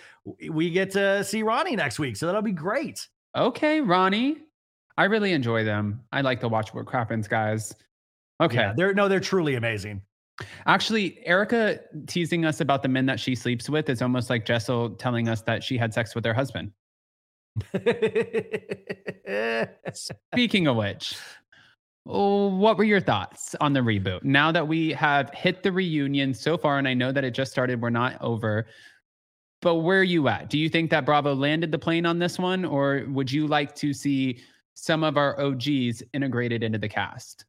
we get to see Ronnie next week. So that'll be great. Okay, Ronnie. I really enjoy them. I like to watch what happens, guys. Okay. Yeah, they're no, they're truly amazing. Actually, Erika teasing us about the men that she sleeps with is almost like Jessel telling us that she had sex with her husband. Speaking of which, what were your thoughts on the reboot? Now that we have hit the reunion so far, and I know that it just started, we're not over. But where are you at? Do you think that Bravo landed the plane on this one, or would you like to see some of our OGs integrated into the cast?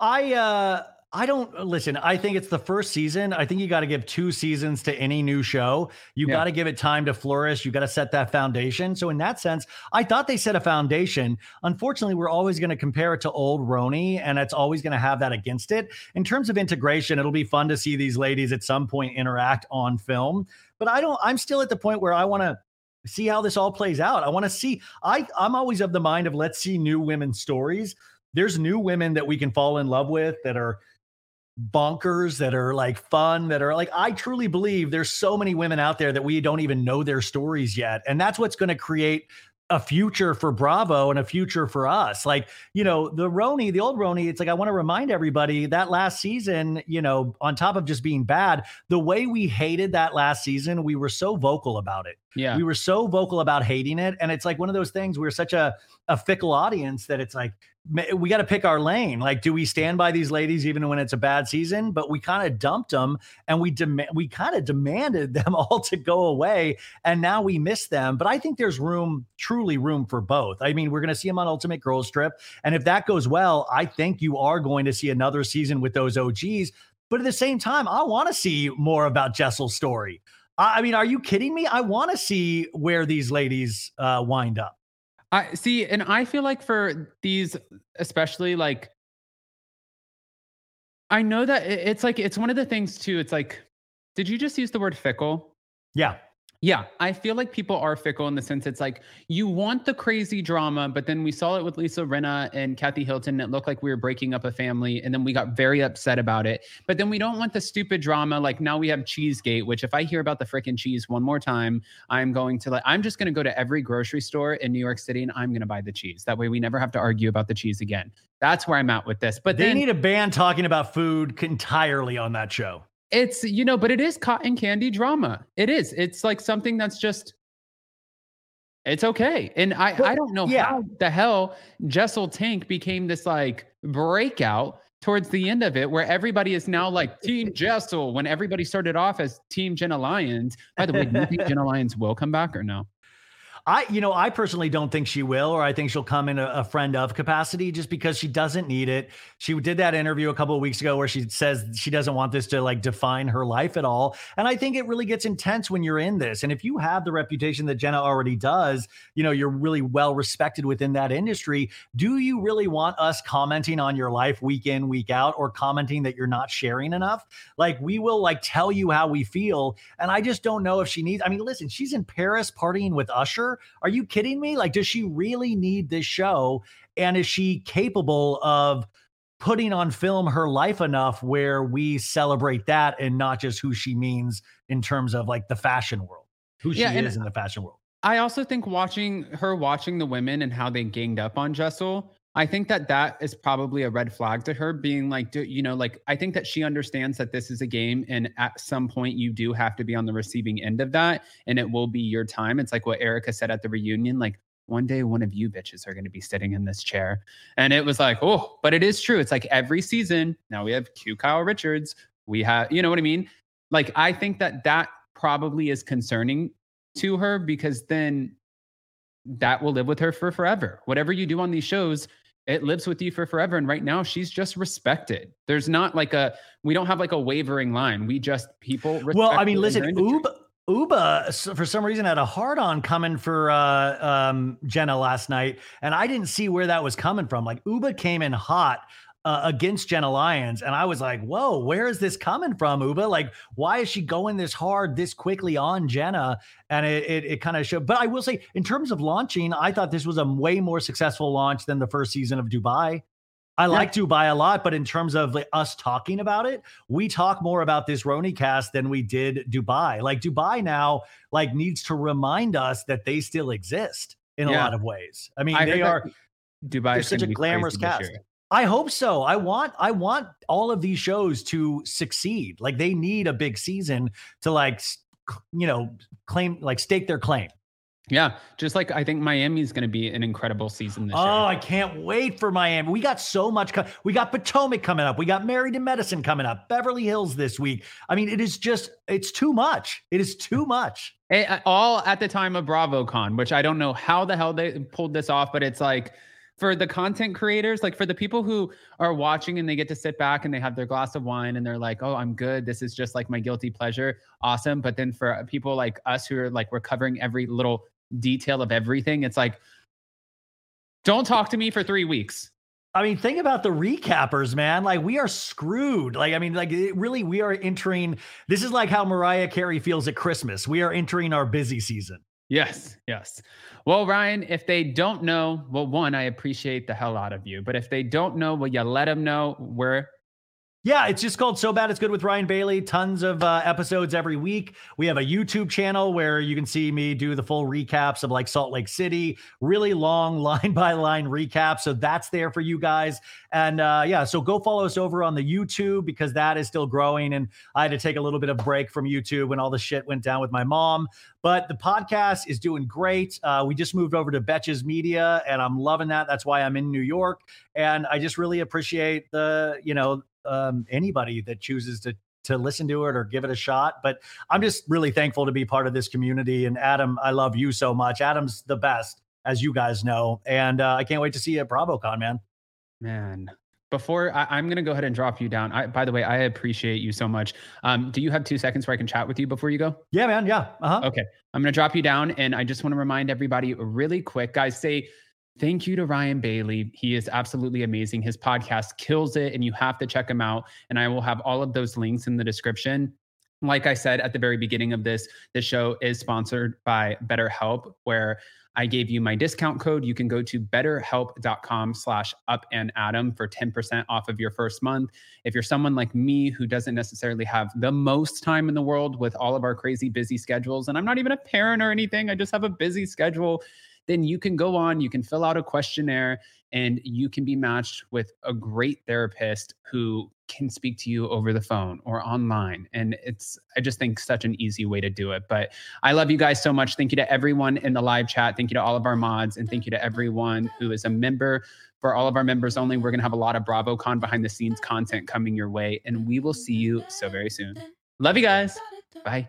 I uh I don't listen. I think it's the first season. I think you got to give two seasons to any new show. You Yeah. got to give it time to flourish. You got to set that foundation. So in that sense, I thought they set a foundation. Unfortunately, we're always going to compare it to old RHONY, and it's always going to have that against it. In terms of integration, it'll be fun to see these ladies at some point interact on film. But I don't. I'm still at the point where I want to see how this all plays out. I want to see. I I'm always of the mind of let's see new women stories. There's new women that we can fall in love with that are bonkers that are like fun that are like I truly believe there's so many women out there that we don't even know their stories yet and that's what's going to create a future for Bravo and a future for us. Like, you know, the RHONY, the old RHONY, it's like I want to remind everybody that last season, you know, on top of just being bad, the way we hated that last season, we were so vocal about it. Yeah. We were so vocal about hating it. And it's like one of those things, we're such a, a fickle audience that it's like, we got to pick our lane. Like, do we stand by these ladies even when it's a bad season? But we kind of dumped them and we demand, we kind of demanded them all to go away. And now we miss them. But I think there's room, truly room for both. I mean, we're going to see them on Ultimate Girls Trip. And if that goes well, I think you are going to see another season with those OGs. But at the same time, I want to see more about Jessel's story. I mean, are you kidding me? I want to see where these ladies uh, wind up. I see, and I feel like for these, especially like, I know that it's like it's one of the things too. It's like, did you just use the word fickle? Yeah. Yeah, I feel like people are fickle in the sense it's like you want the crazy drama, but then we saw it with Lisa Rinna and Kathy Hilton. It looked like we were breaking up a family, and then we got very upset about it. But then we don't want the stupid drama. Like now we have Cheesegate, which if I hear about the freaking cheese one more time, I'm going to like I'm just going to go to every grocery store in New York City and I'm going to buy the cheese. That way we never have to argue about the cheese again. That's where I'm at with this. But they then need a ban talking about food entirely on that show. It's you know but it is cotton candy drama. It is. It's like something that's just it's okay. And i i don't know yeah. how the hell jessel taank became this like breakout towards the end of it where everybody is now like team jessel when everybody started off as team jenna lyons. By the way do you think jenna lyons will come back or no I, you know, I personally don't think she will, or I think she'll come in a, a friend of capacity just because she doesn't need it. She did that interview a couple of weeks ago where she says she doesn't want this to like define her life at all. And I think it really gets intense when you're in this. And if you have the reputation that Jenna already does, you know, you're really well respected within that industry. Do you really want us commenting on your life week in, week out, or commenting that you're not sharing enough? Like, we will like tell you how we feel. And I just don't know if she needs, I mean, listen, she's in Paris partying with Usher. Are you kidding me? Like, does she really need this show? And is she capable of putting on film her life enough where we celebrate that and not just who she means in terms of like the fashion world, who she Yeah, and- is in the fashion world? I also think watching her watching the women and how they ganged up on Jessel, I think that that is probably a red flag to her being like, do, you know, like I think that she understands that this is a game and at some point you do have to be on the receiving end of that and it will be your time. It's like what Erika said at the reunion, like one day one of you bitches are going to be sitting in this chair. And it was like, oh, but it is true. It's like every season, now we have Q Kyle Richards. We have, you know what I mean? Like I think that that probably is concerning to her because then that will live with her for forever. Whatever you do on these shows, it lives with you for forever. And right now, she's just respected. There's not like a we don't have like a wavering line. We just people. Respect Well, I mean, listen. Ubah, Ubah for some reason had a hard on coming for uh, um, Jenna last night, and I didn't see where that was coming from. Like Ubah came in hot. Uh, against Jenna Lyons, and I was like, "Whoa, where is this coming from, Ubah? Like, why is she going this hard this quickly on Jenna?" And it it, it kind of showed. But I will say, in terms of launching, I thought this was a way more successful launch than the first season of Dubai. I like Dubai a lot, but in terms of like, us talking about it, we talk more about this RHONY cast than we did Dubai. Like Dubai now, like needs to remind us that they still exist in a lot of ways. I mean, I they that are Dubai they're is such a glamorous cast. year. I hope so. I want I want all of these shows to succeed. Like they need a big season to like you know claim like stake their claim. Yeah, just like I think Miami's going to be an incredible season this Oh, year. I can't wait for Miami. We got so much. Co- we got Potomac coming up. We got Married in Medicine coming up. Beverly Hills this week. I mean, it is just, it's too much. It is too much. Eh, uh, all at the time of BravoCon, which I don't know how the hell they pulled this off, but it's like for the content creators, like for the people who are watching and they get to sit back and they have their glass of wine and they're like, "Oh, I'm good. This is just like my guilty pleasure." Awesome. But then for people like us who are like we're covering every little detail of everything, it's like don't talk to me for 3 weeks. I mean, think about the recappers, man. Like, we are screwed. Like, I mean, like, really, we are entering, this is like how Mariah Carey feels at Christmas. We are entering our busy season. Yes, yes. Well, Ryan, if they don't know, well, one, I appreciate the hell out of you. But if they don't know, will you let them know where Yeah, it's just called So Bad It's Good with Ryan Bailey. Tons of uh, episodes every week. We have a YouTube channel where you can see me do the full recaps of like Salt Lake City, really long line by line recap. So that's there for you guys. And uh, yeah, so go follow us over on the YouTube because that is still growing. And I had to take a little bit of break from YouTube when all the shit went down with my mom. But the podcast is doing great. Uh, we just moved over to Betches Media, and I'm loving that. That's why I'm in New York, and I just really appreciate the you know um, anybody that chooses to to listen to it or give it a shot. But I'm just really thankful to be part of this community. And Adam, I love you so much. Adam's the best, as you guys know, and uh, I can't wait to see you at BravoCon, man. Man, before I, I'm gonna go ahead and drop you down. I, by the way, I appreciate you so much. Um, do you have two seconds where I can chat with you before you go? Yeah, man. Yeah. Uh huh. Okay, I'm gonna drop you down, and I just want to remind everybody really quick, guys. Say thank you to Ryan Bailey. He is absolutely amazing. His podcast kills it, and you have to check him out. And I will have all of those links in the description. Like I said at the very beginning of this, the show is sponsored by BetterHelp, where I gave you my discount code. You can go to betterhelp.com slash up and Adam for 10% off of your first month. If you're someone like me who doesn't necessarily have the most time in the world with all of our crazy busy schedules, and I'm not even a parent or anything, I just have a busy schedule, then you can go on, you can fill out a questionnaire, and you can be matched with a great therapist who can speak to you over the phone or online. And it's, I just think, such an easy way to do it. But I love you guys so much. Thank you to everyone in the live chat. Thank you to all of our mods. And thank you to everyone who is a member. For all of our members only, we're going to have a lot of BravoCon behind the scenes content coming your way. And we will see you so very soon. Love you guys. Bye.